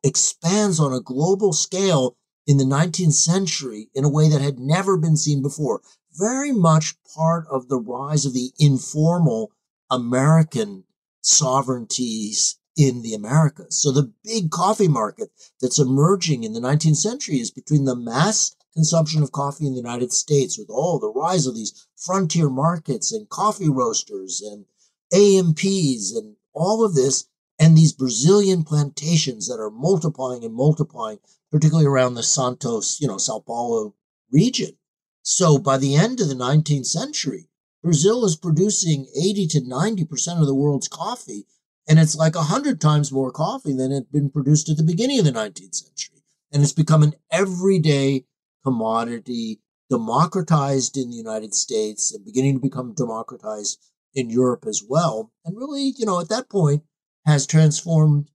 expands on a global scale in the 19th century in a way that had never been seen before. Very much part of the rise of the informal American sovereignties in the Americas. So the big coffee market that's emerging in the 19th century is between the mass consumption of coffee in the United States with all the rise of these frontier markets and coffee roasters and A&Ps and all of this and these Brazilian plantations that are multiplying and multiplying, particularly around the Santos, you know, Sao Paulo region. So by the end of the 19th century, Brazil is producing 80 to 90% of the world's coffee. And it's like a 100 times more coffee than had been produced at the beginning of the 19th century. And it's become an everyday commodity democratized in the United States and beginning to become democratized in Europe as well. And really, you know, at that point has transformed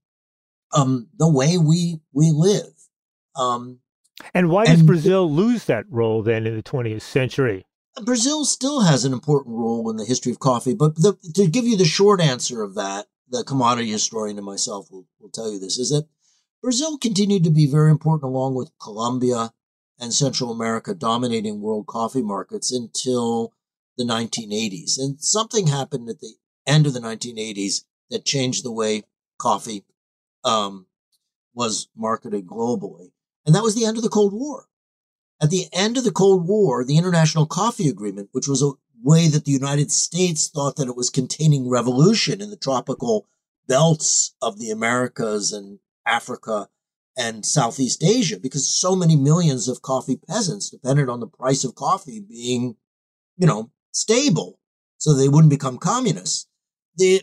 um, the way we we live. Um, and why does and Brazil lose that role then in the 20th century? Brazil still has an important role in the history of coffee, but the, to give you the short answer of that, the commodity historian and myself will, will tell you this, is that Brazil continued to be very important along with Colombia and Central America dominating world coffee markets until the 1980s. And something happened at the end of the 1980s that changed the way coffee um, was marketed globally. And that was the end of the Cold War. At the end of the Cold War, the International Coffee Agreement, which was a way that the United States thought that it was containing revolution in the tropical belts of the Americas and Africa and Southeast Asia because so many millions of coffee peasants depended on the price of coffee being, you know, stable so they wouldn't become communists. The,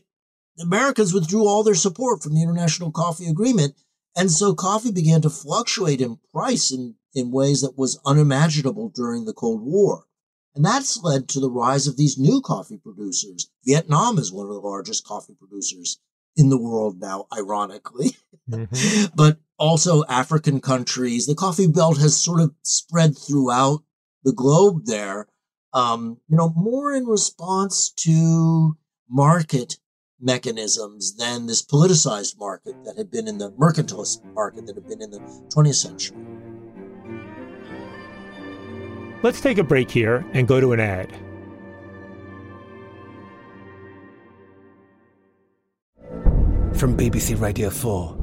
the Americans withdrew all their support from the International Coffee Agreement. And so coffee began to fluctuate in price in, in ways that was unimaginable during the Cold War. And that's led to the rise of these new coffee producers. Vietnam is one of the largest coffee producers in the world now, ironically. Mm-hmm. but also African countries. The coffee belt has sort of spread throughout the globe there, um, you know, more in response to market mechanisms than this politicized market that had been in the mercantilist market that had been in the 20th century. Let's take a break here and go to an ad. From BBC Radio 4,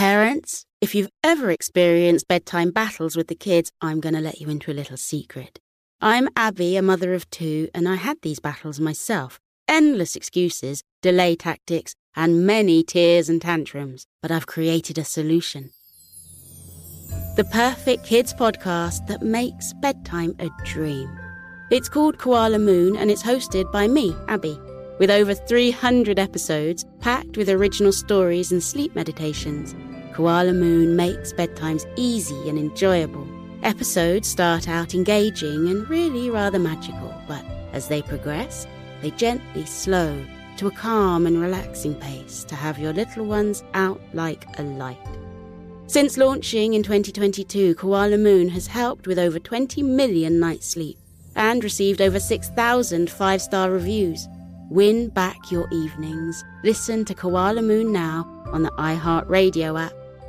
Parents, if you've ever experienced bedtime battles with the kids, I'm going to let you into a little secret. I'm Abby, a mother of two, and I had these battles myself. Endless excuses, delay tactics, and many tears and tantrums, but I've created a solution. The perfect kids podcast that makes bedtime a dream. It's called Koala Moon and it's hosted by me, Abby, with over 300 episodes packed with original stories and sleep meditations. Koala Moon makes bedtimes easy and enjoyable. Episodes start out engaging and really rather magical, but as they progress, they gently slow to a calm and relaxing pace to have your little ones out like a light. Since launching in 2022, Koala Moon has helped with over 20 million nights sleep and received over 6,000 five star reviews. Win back your evenings. Listen to Koala Moon now on the iHeartRadio app,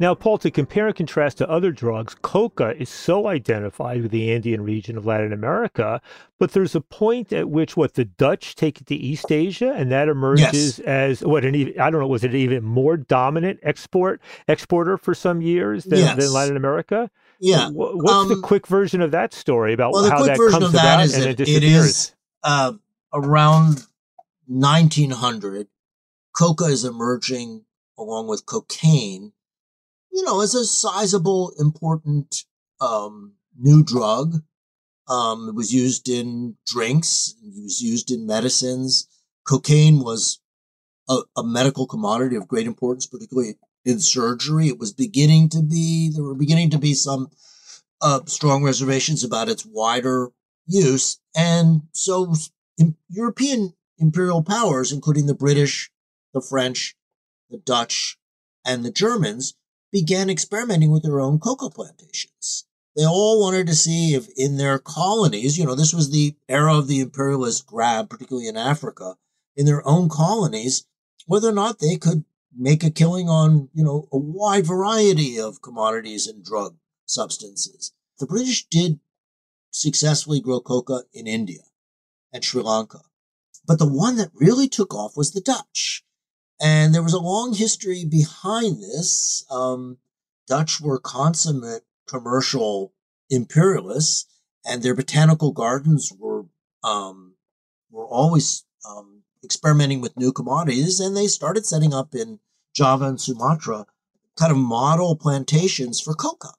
Now, Paul, to compare and contrast to other drugs, coca is so identified with the Andean region of Latin America, but there's a point at which what the Dutch take it to East Asia, and that emerges Yes. as what an even, I don't know, was it even more dominant export exporter for some years than, than Latin America? Yeah. Wh- What's the quick version of that story about Well, the how quick that version comes of that about is and it disappears? is uh, around 1900. Coca is emerging along with cocaine, you know, as a sizable, important um, new drug. Um, it was used in drinks. It was used in medicines. Cocaine was a, a medical commodity of great importance, particularly in surgery. It was beginning to be, there were beginning to be some uh, strong reservations about its wider use. And so European imperial powers, including the British, the French, the Dutch, and the Germans, began experimenting with their own coca plantations. They all wanted to see if in their colonies, you know, this was the era of the imperialist grab, particularly in Africa, in their own colonies, whether or not they could make a killing on, you know, a wide variety of commodities and drug substances. The British did successfully grow coca in India and Sri Lanka. But the one that really took off was the Dutch. And there was a long history behind this. Um, Dutch were consummate commercial imperialists, and their botanical gardens were um, were always um, experimenting with new commodities. And they started setting up in Java and Sumatra kind of model plantations for coca.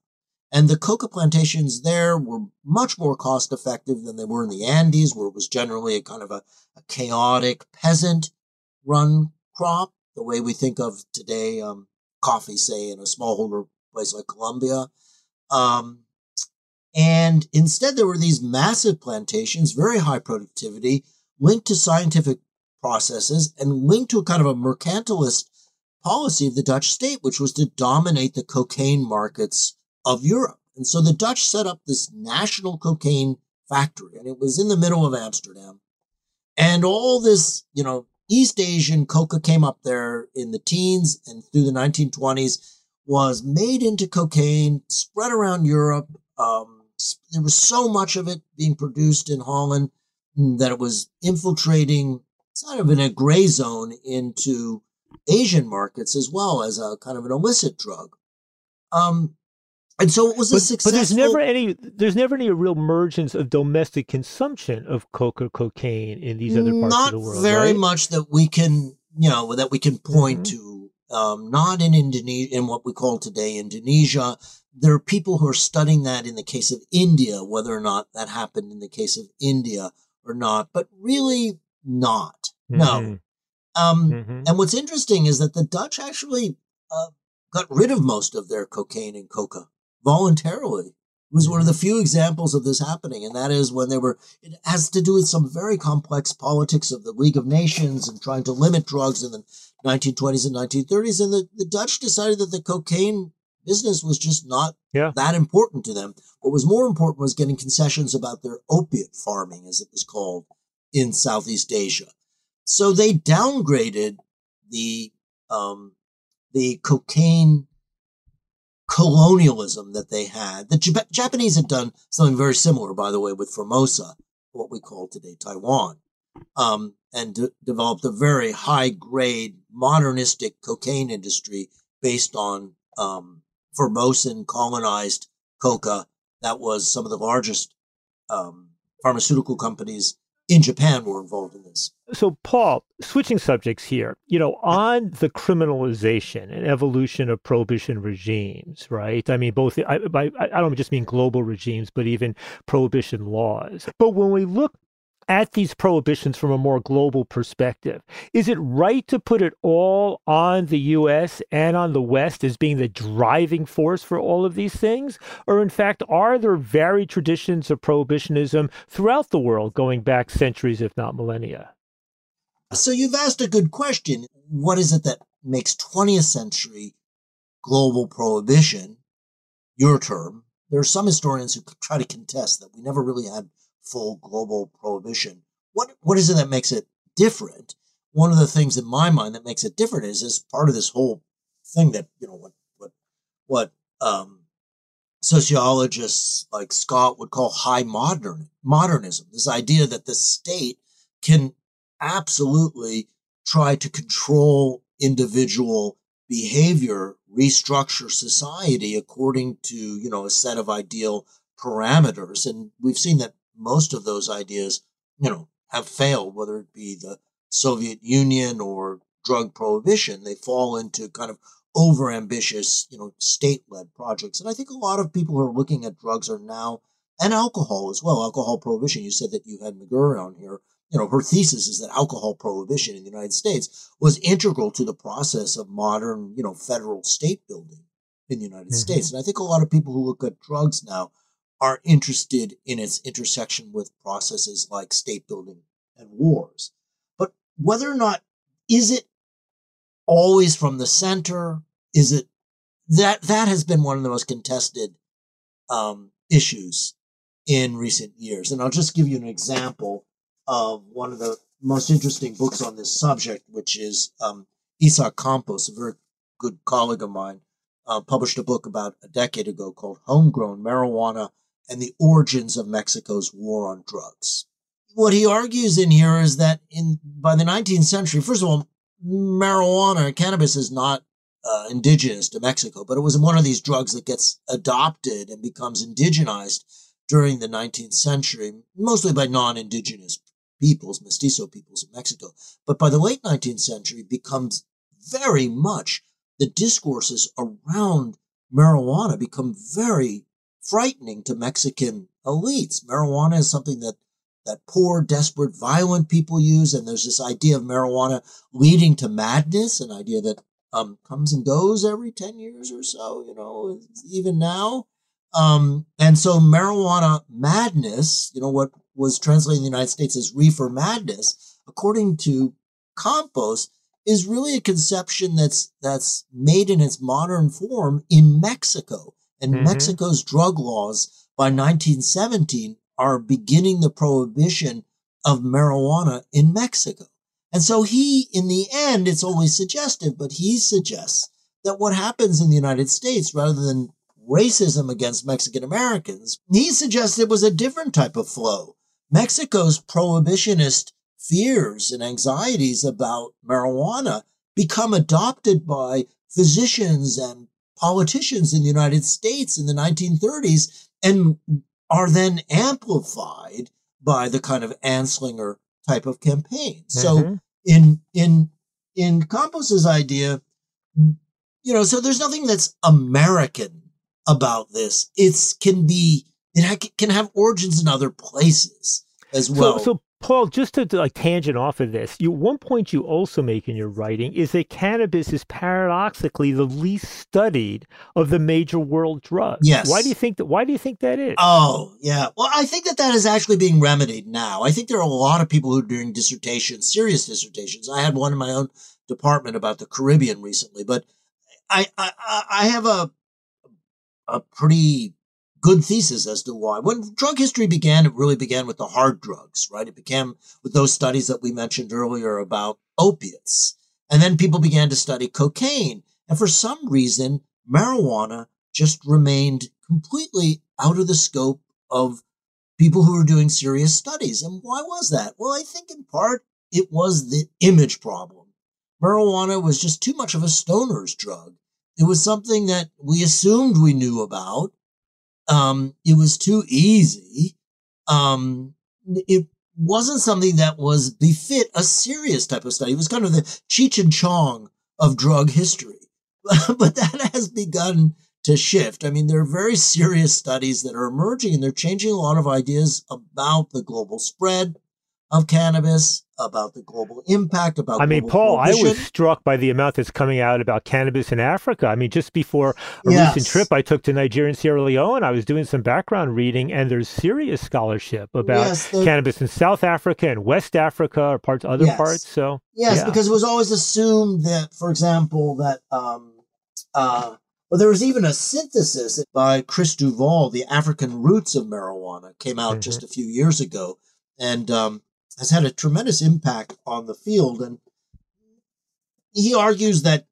And the coca plantations there were much more cost effective than they were in the Andes, where it was generally a kind of a, a chaotic peasant run crop, the way we think of today um, coffee, say, in a smallholder place like Colombia. Um, And instead, there were these massive plantations, very high productivity, linked to scientific processes and linked to a kind of a mercantilist policy of the Dutch state, which was to dominate the cocaine markets of Europe. And so the Dutch set up this national cocaine factory, and it was in the middle of Amsterdam. And all this, you know, East Asian coca came up there in the teens and through the 1920s, was made into cocaine, spread around Europe. Um, there was so much of it being produced in Holland that it was infiltrating kind of in a gray zone into Asian markets as well as a kind of an illicit drug. Um, and so it was a but, successful. But there's never any there's never any real emergence of domestic consumption of coca cocaine in these other parts of the world. Not very right? much that we can you know that we can point Mhm. to. Um, not in Indonesia, in what we call today Indonesia. There are people who are studying that in the case of India, whether or not that happened in the case of India or not, but really not. No. Mhm. Um, Mhm. And what's interesting is that the Dutch actually uh, got rid of most of their cocaine and coca voluntarily. It was one of the few examples of this happening, and that is when they were. It has to do with some very complex politics of the League of Nations and trying to limit drugs in the 1920s and 1930s. And the, the Dutch decided that the cocaine business was just not Yeah. that important to them. What was more important was getting concessions about their opiate farming, as it was called in Southeast Asia. So they downgraded the um, the cocaine colonialism that they had. The Jap- Japanese had done something very similar, by the way, with Formosa, what we call today Taiwan, um, and de- developed a very high grade modernistic cocaine industry based on um, Formosan colonized coca. That was some of the largest um, pharmaceutical companies in Japan were involved in this. So, Paul, switching subjects here, you know, on the criminalization and evolution of prohibition regimes, right? I mean, both, I, I, I don't just mean global regimes, but even prohibition laws. But when we look at these prohibitions from a more global perspective, is it right to put it all on the US and on the West as being the driving force for all of these things? Or, in fact, are there varied traditions of prohibitionism throughout the world going back centuries, if not millennia? So you've asked a good question. What is it that makes 20th century global prohibition your term? There are some historians who try to contest that we never really had full global prohibition. What what is it that makes it different? One of the things in my mind that makes it different is is part of this whole thing that you know what what what um, sociologists like Scott would call high modern modernism. This idea that the state can absolutely try to control individual behavior, restructure society according to, you know, a set of ideal parameters. And we've seen that most of those ideas, you know, have failed, whether it be the Soviet Union or drug prohibition. They fall into kind of overambitious, you know, state-led projects. And I think a lot of people who are looking at drugs are now, and alcohol as well, alcohol prohibition. You said that you had McGirr on here you know, her thesis is that alcohol prohibition in the United States was integral to the process of modern, you know, federal state building in the United Mhm. States. And I think a lot of people who look at drugs now are interested in its intersection with processes like state building and wars. But whether or not is it always from the center? Is it that that has been one of the most contested um, issues in recent years? And I'll just give you an example of one of the most interesting books on this subject, which is um, Isaac Campos, a very good colleague of mine, uh, published a book about a decade ago called Homegrown Marijuana and the Origins of Mexico's War on Drugs. What he argues in here is that in by the 19th century, first of all, marijuana, cannabis is not uh, indigenous to Mexico, but it was one of these drugs that gets adopted and becomes indigenized during the 19th century, mostly by non-indigenous peoples, mestizo peoples in Mexico. But by the late 19th century, becomes very much the discourses around marijuana become very frightening to Mexican elites. Marijuana is something that that poor, desperate, violent people use, and there's this idea of marijuana leading to madness, an idea that um, comes and goes every 10 years or so, you know, even now. Um, and so marijuana madness, you know, what was translated in the United States as reefer madness, according to Campos, is really a conception that's that's made in its modern form in Mexico. And Mhm. Mexico's drug laws by 1917 are beginning the prohibition of marijuana in Mexico. And so he, in the end, it's always suggestive, but he suggests that what happens in the United States, rather than racism against Mexican Americans, he suggests it was a different type of flow. Mexico's prohibitionist fears and anxieties about marijuana become adopted by physicians and politicians in the United States in the 1930s and are then amplified by the kind of Anslinger type of campaign. So Mhm. in in in Campos's idea, you know, so there's nothing that's American about this. It's can be it ha- can have origins in other places as well. So, so Paul, just to, like tangent off of this, you one point you also make in your writing is that cannabis is paradoxically the least studied of the major world drugs. Yes. Why do you think that? Why do you think that is? Oh, yeah. Well, I think that that is actually being remedied now. I think there are a lot of people who are doing dissertations, serious dissertations. I had one in my own department about the Caribbean recently, but I, I- I have a a pretty good thesis as to why. When drug history began, it really began with the hard drugs, right? It began with those studies that we mentioned earlier about opiates. And then people began to study cocaine. And for some reason, marijuana just remained completely out of the scope of people who were doing serious studies. And why was that? Well, I think in part it was the image problem. Marijuana was just too much of a stoner's drug. It was something that we assumed we knew about. Um, it was too easy. Um, it wasn't something that was befit a serious type of study. It was kind of the Cheech and Chong of drug history. but that has begun to shift. I mean, there are very serious studies that are emerging and they're changing a lot of ideas about the global spread of cannabis, about the global impact, about I mean, Paul, I was struck by the amount that's coming out about cannabis in Africa. I mean, just before a Yes. recent trip I took to Nigeria and Sierra Leone, I was doing some background reading, and there's serious scholarship about Yes, the- cannabis in South Africa and West Africa or parts other Yes. parts. So Yes, yeah. because it was always assumed that, for example, that um, uh, well, there was even a synthesis by Chris Duvall, "The African Roots of Marijuana," came out just a few years ago, and um, has had a tremendous impact on the field. And he argues that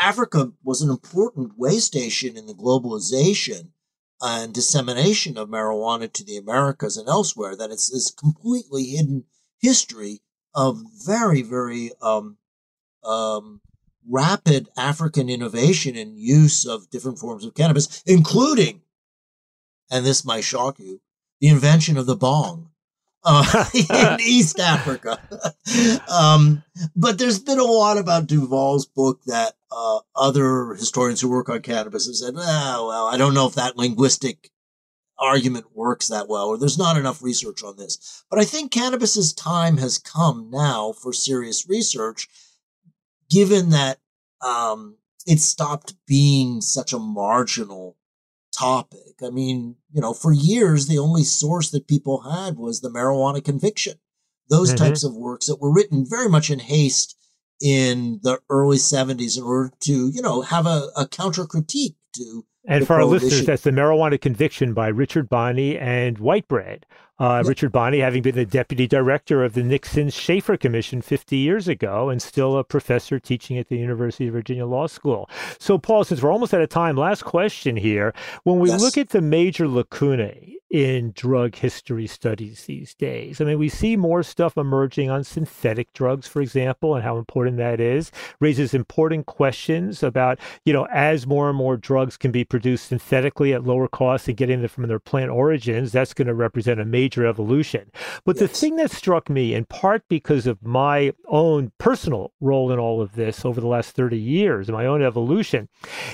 Africa was an important way station in the globalization and dissemination of marijuana to the Americas and elsewhere. That it's this completely hidden history of very, very um, um, rapid African innovation and use of different forms of cannabis, including, and this might shock you, the invention of the bong uh, in East Africa. um, but there's been a lot about Duvall's book that uh, other historians who work on cannabis have said, oh, well, I don't know if that linguistic argument works that well, or there's not enough research on this. But I think cannabis's time has come now for serious research, given that um, it stopped being such a marginal topic. I mean, you know, for years, the only source that people had was the marijuana conviction. Those Mhm. types of works that were written very much in haste in the early 70s in order to, you know, have a, a counter critique to And for our listeners, that's the marijuana conviction by Richard Bonnie and Whitebread. Uh, Richard Bonnie, having been the deputy director of the Nixon Shafer Commission 50 years ago and still a professor teaching at the University of Virginia Law School. So, Paul, since we're almost out of time, last question here. When we Yes. look at the major lacunae in drug history studies these days, I mean, we see more stuff emerging on synthetic drugs, for example, and how important that is, raises important questions about, you know, as more and more drugs can be produced synthetically at lower costs and getting them from their plant origins, that's going to represent a major evolution. But the thing that struck me, in part because of my own personal role in all of this over the last 30 years, my own evolution,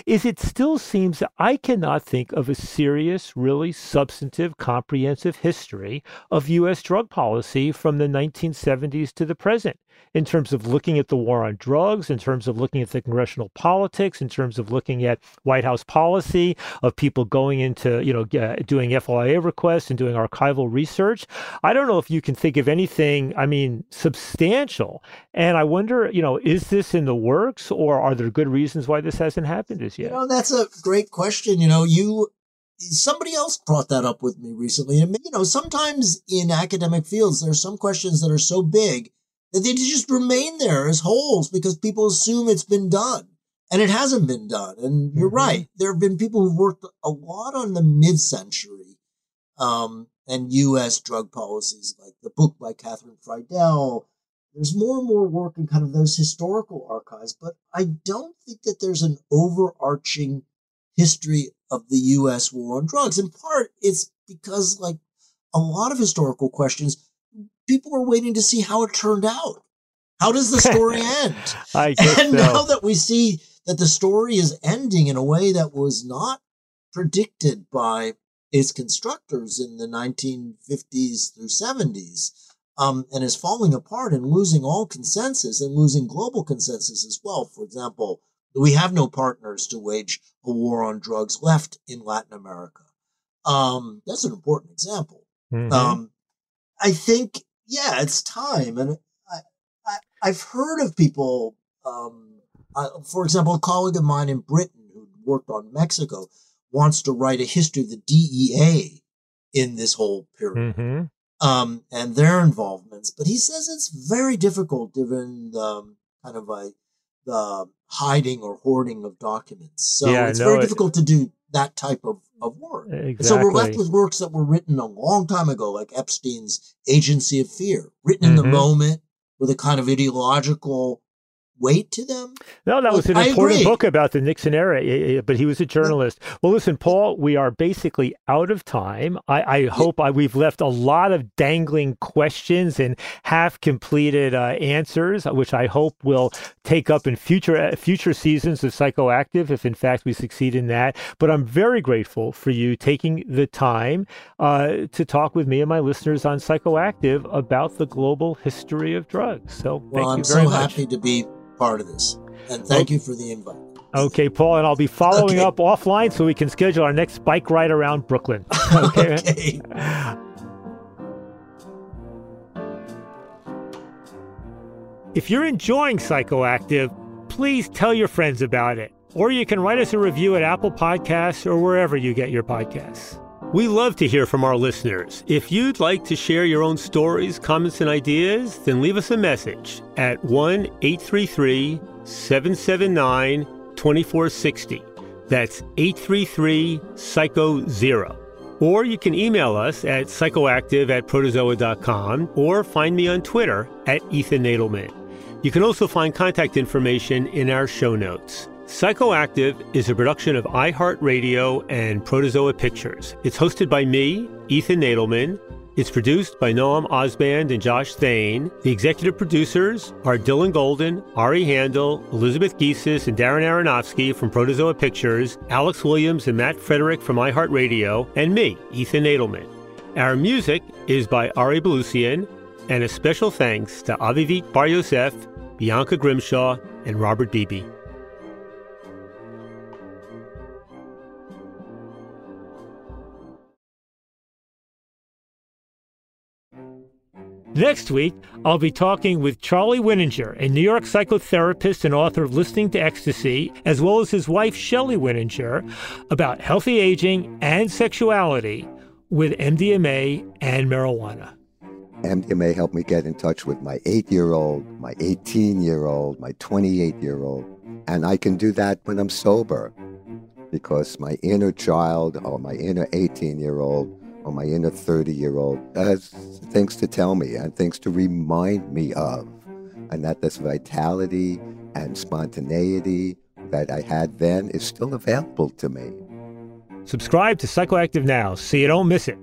is it still seems that I cannot think of a serious, really substantive extensive, comprehensive history of U.S. drug policy from the 1970s to the present in terms of looking at the war on drugs, in terms of looking at the congressional politics, in terms of looking at White House policy, of people going into, you know, uh, doing FOIA requests and doing archival research. I don't know if you can think of anything, I mean, substantial. And I wonder, you know, is this in the works or are there good reasons why this hasn't happened as yet? You know, that's a great question. You know, you somebody else brought that up with me recently. And you know, sometimes in academic fields, there are some questions that are so big that they just remain there as holes because people assume it's been done and it hasn't been done. And you're mm-hmm. right. There have been people who've worked a lot on the mid century um, and U.S. drug policies, like the book by Catherine Frydl. There's more and more work in kind of those historical archives, but I don't think that there's an overarching history of the U.S. war on drugs. In part, it's because like a lot of historical questions people were waiting to see how it turned out. How does the story end? I and so. now that we see that the story is ending in a way that was not predicted by its constructors in the 1950s through 70s, um, and is falling apart and losing all consensus and losing global consensus as well. For example, we have no partners to wage a war on drugs left in Latin America. Um, that's an important example. Mm-hmm. Um, I think yeah, it's time. And I, I, have heard of people, um, I, for example, a colleague of mine in Britain who worked on Mexico wants to write a history of the DEA in this whole period. Mm-hmm. Um, and their involvements, but he says it's very difficult given the um, kind of a the hiding or hoarding of documents. So yeah, it's no, very it, difficult to do that type of, of work. Exactly. so we're left with works that were written a long time ago, like Epstein's Agency of Fear, written mm-hmm. in the mm-hmm. moment with a kind of ideological weight to them. No, that was an important book about the Nixon era, but he was a journalist. Well, listen, Paul, we are basically out of time. I, I hope I, we've left a lot of dangling questions and half completed uh, answers, which I hope will take up in future uh, future seasons of Psychoactive, if in fact we succeed in that. But I'm very grateful for you taking the time uh, to talk with me and my listeners on Psychoactive about the global history of drugs. So, well, I'm so much. happy to be part of this. And thank okay. you for the invite. Okay, Paul, and I'll be following okay. up offline so we can schedule our next bike ride around Brooklyn. Okay. okay. If you're enjoying Psychoactive, please tell your friends about it. Or you can write us a review at Apple Podcasts or wherever you get your podcasts. We love to hear from our listeners. If you'd like to share your own stories, comments, and ideas, then leave us a message at 1 833 779 2460. That's 833 Psycho Zero. Or you can email us at psychoactive at protozoa.com or find me on Twitter at Ethan Nadelmann. You can also find contact information in our show notes. Psychoactive is a production of iHeartRadio and Protozoa Pictures. It's hosted by me, Ethan Nadelmann. It's produced by Noam Osband and Josh Thane. The executive producers are Dylan Golden, Ari Handel, Elizabeth Giesis, and Darren Aronofsky from Protozoa Pictures, Alex Williams and Matt Frederick from iHeartRadio, and me, Ethan Nadelmann. Our music is by Ari Balouzian, and a special thanks to Avivit Bar Yosef, Bianca Grimshaw, and Robert Beebe. Next week, I'll be talking with Charlie Wininger, a New York psychotherapist and author of Listening to Ecstasy, as well as his wife, Shelley Wininger, about healthy aging and sexuality with MDMA and marijuana. MDMA helped me get in touch with my eight year old, my 18 year old, my 28 year old. And I can do that when I'm sober because my inner child or my inner 18 year old or my inner 30 year old has uh, things to tell me and things to remind me of. And that this vitality and spontaneity that I had then is still available to me. Subscribe to Psychoactive now so you don't miss it.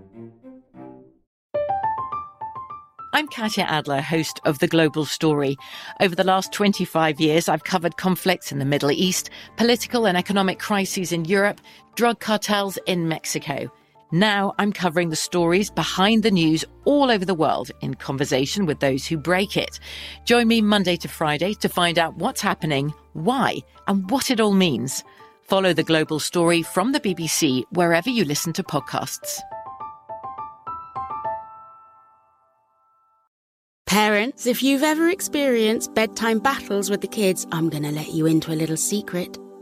I'm Katya Adler, host of The Global Story. Over the last 25 years, I've covered conflicts in the Middle East, political and economic crises in Europe, drug cartels in Mexico. Now I'm covering the stories behind the news all over the world in conversation with those who break it. Join me Monday to Friday to find out what's happening, why, and what it all means. Follow the global story from the BBC wherever you listen to podcasts. Parents, if you've ever experienced bedtime battles with the kids, I'm going to let you into a little secret.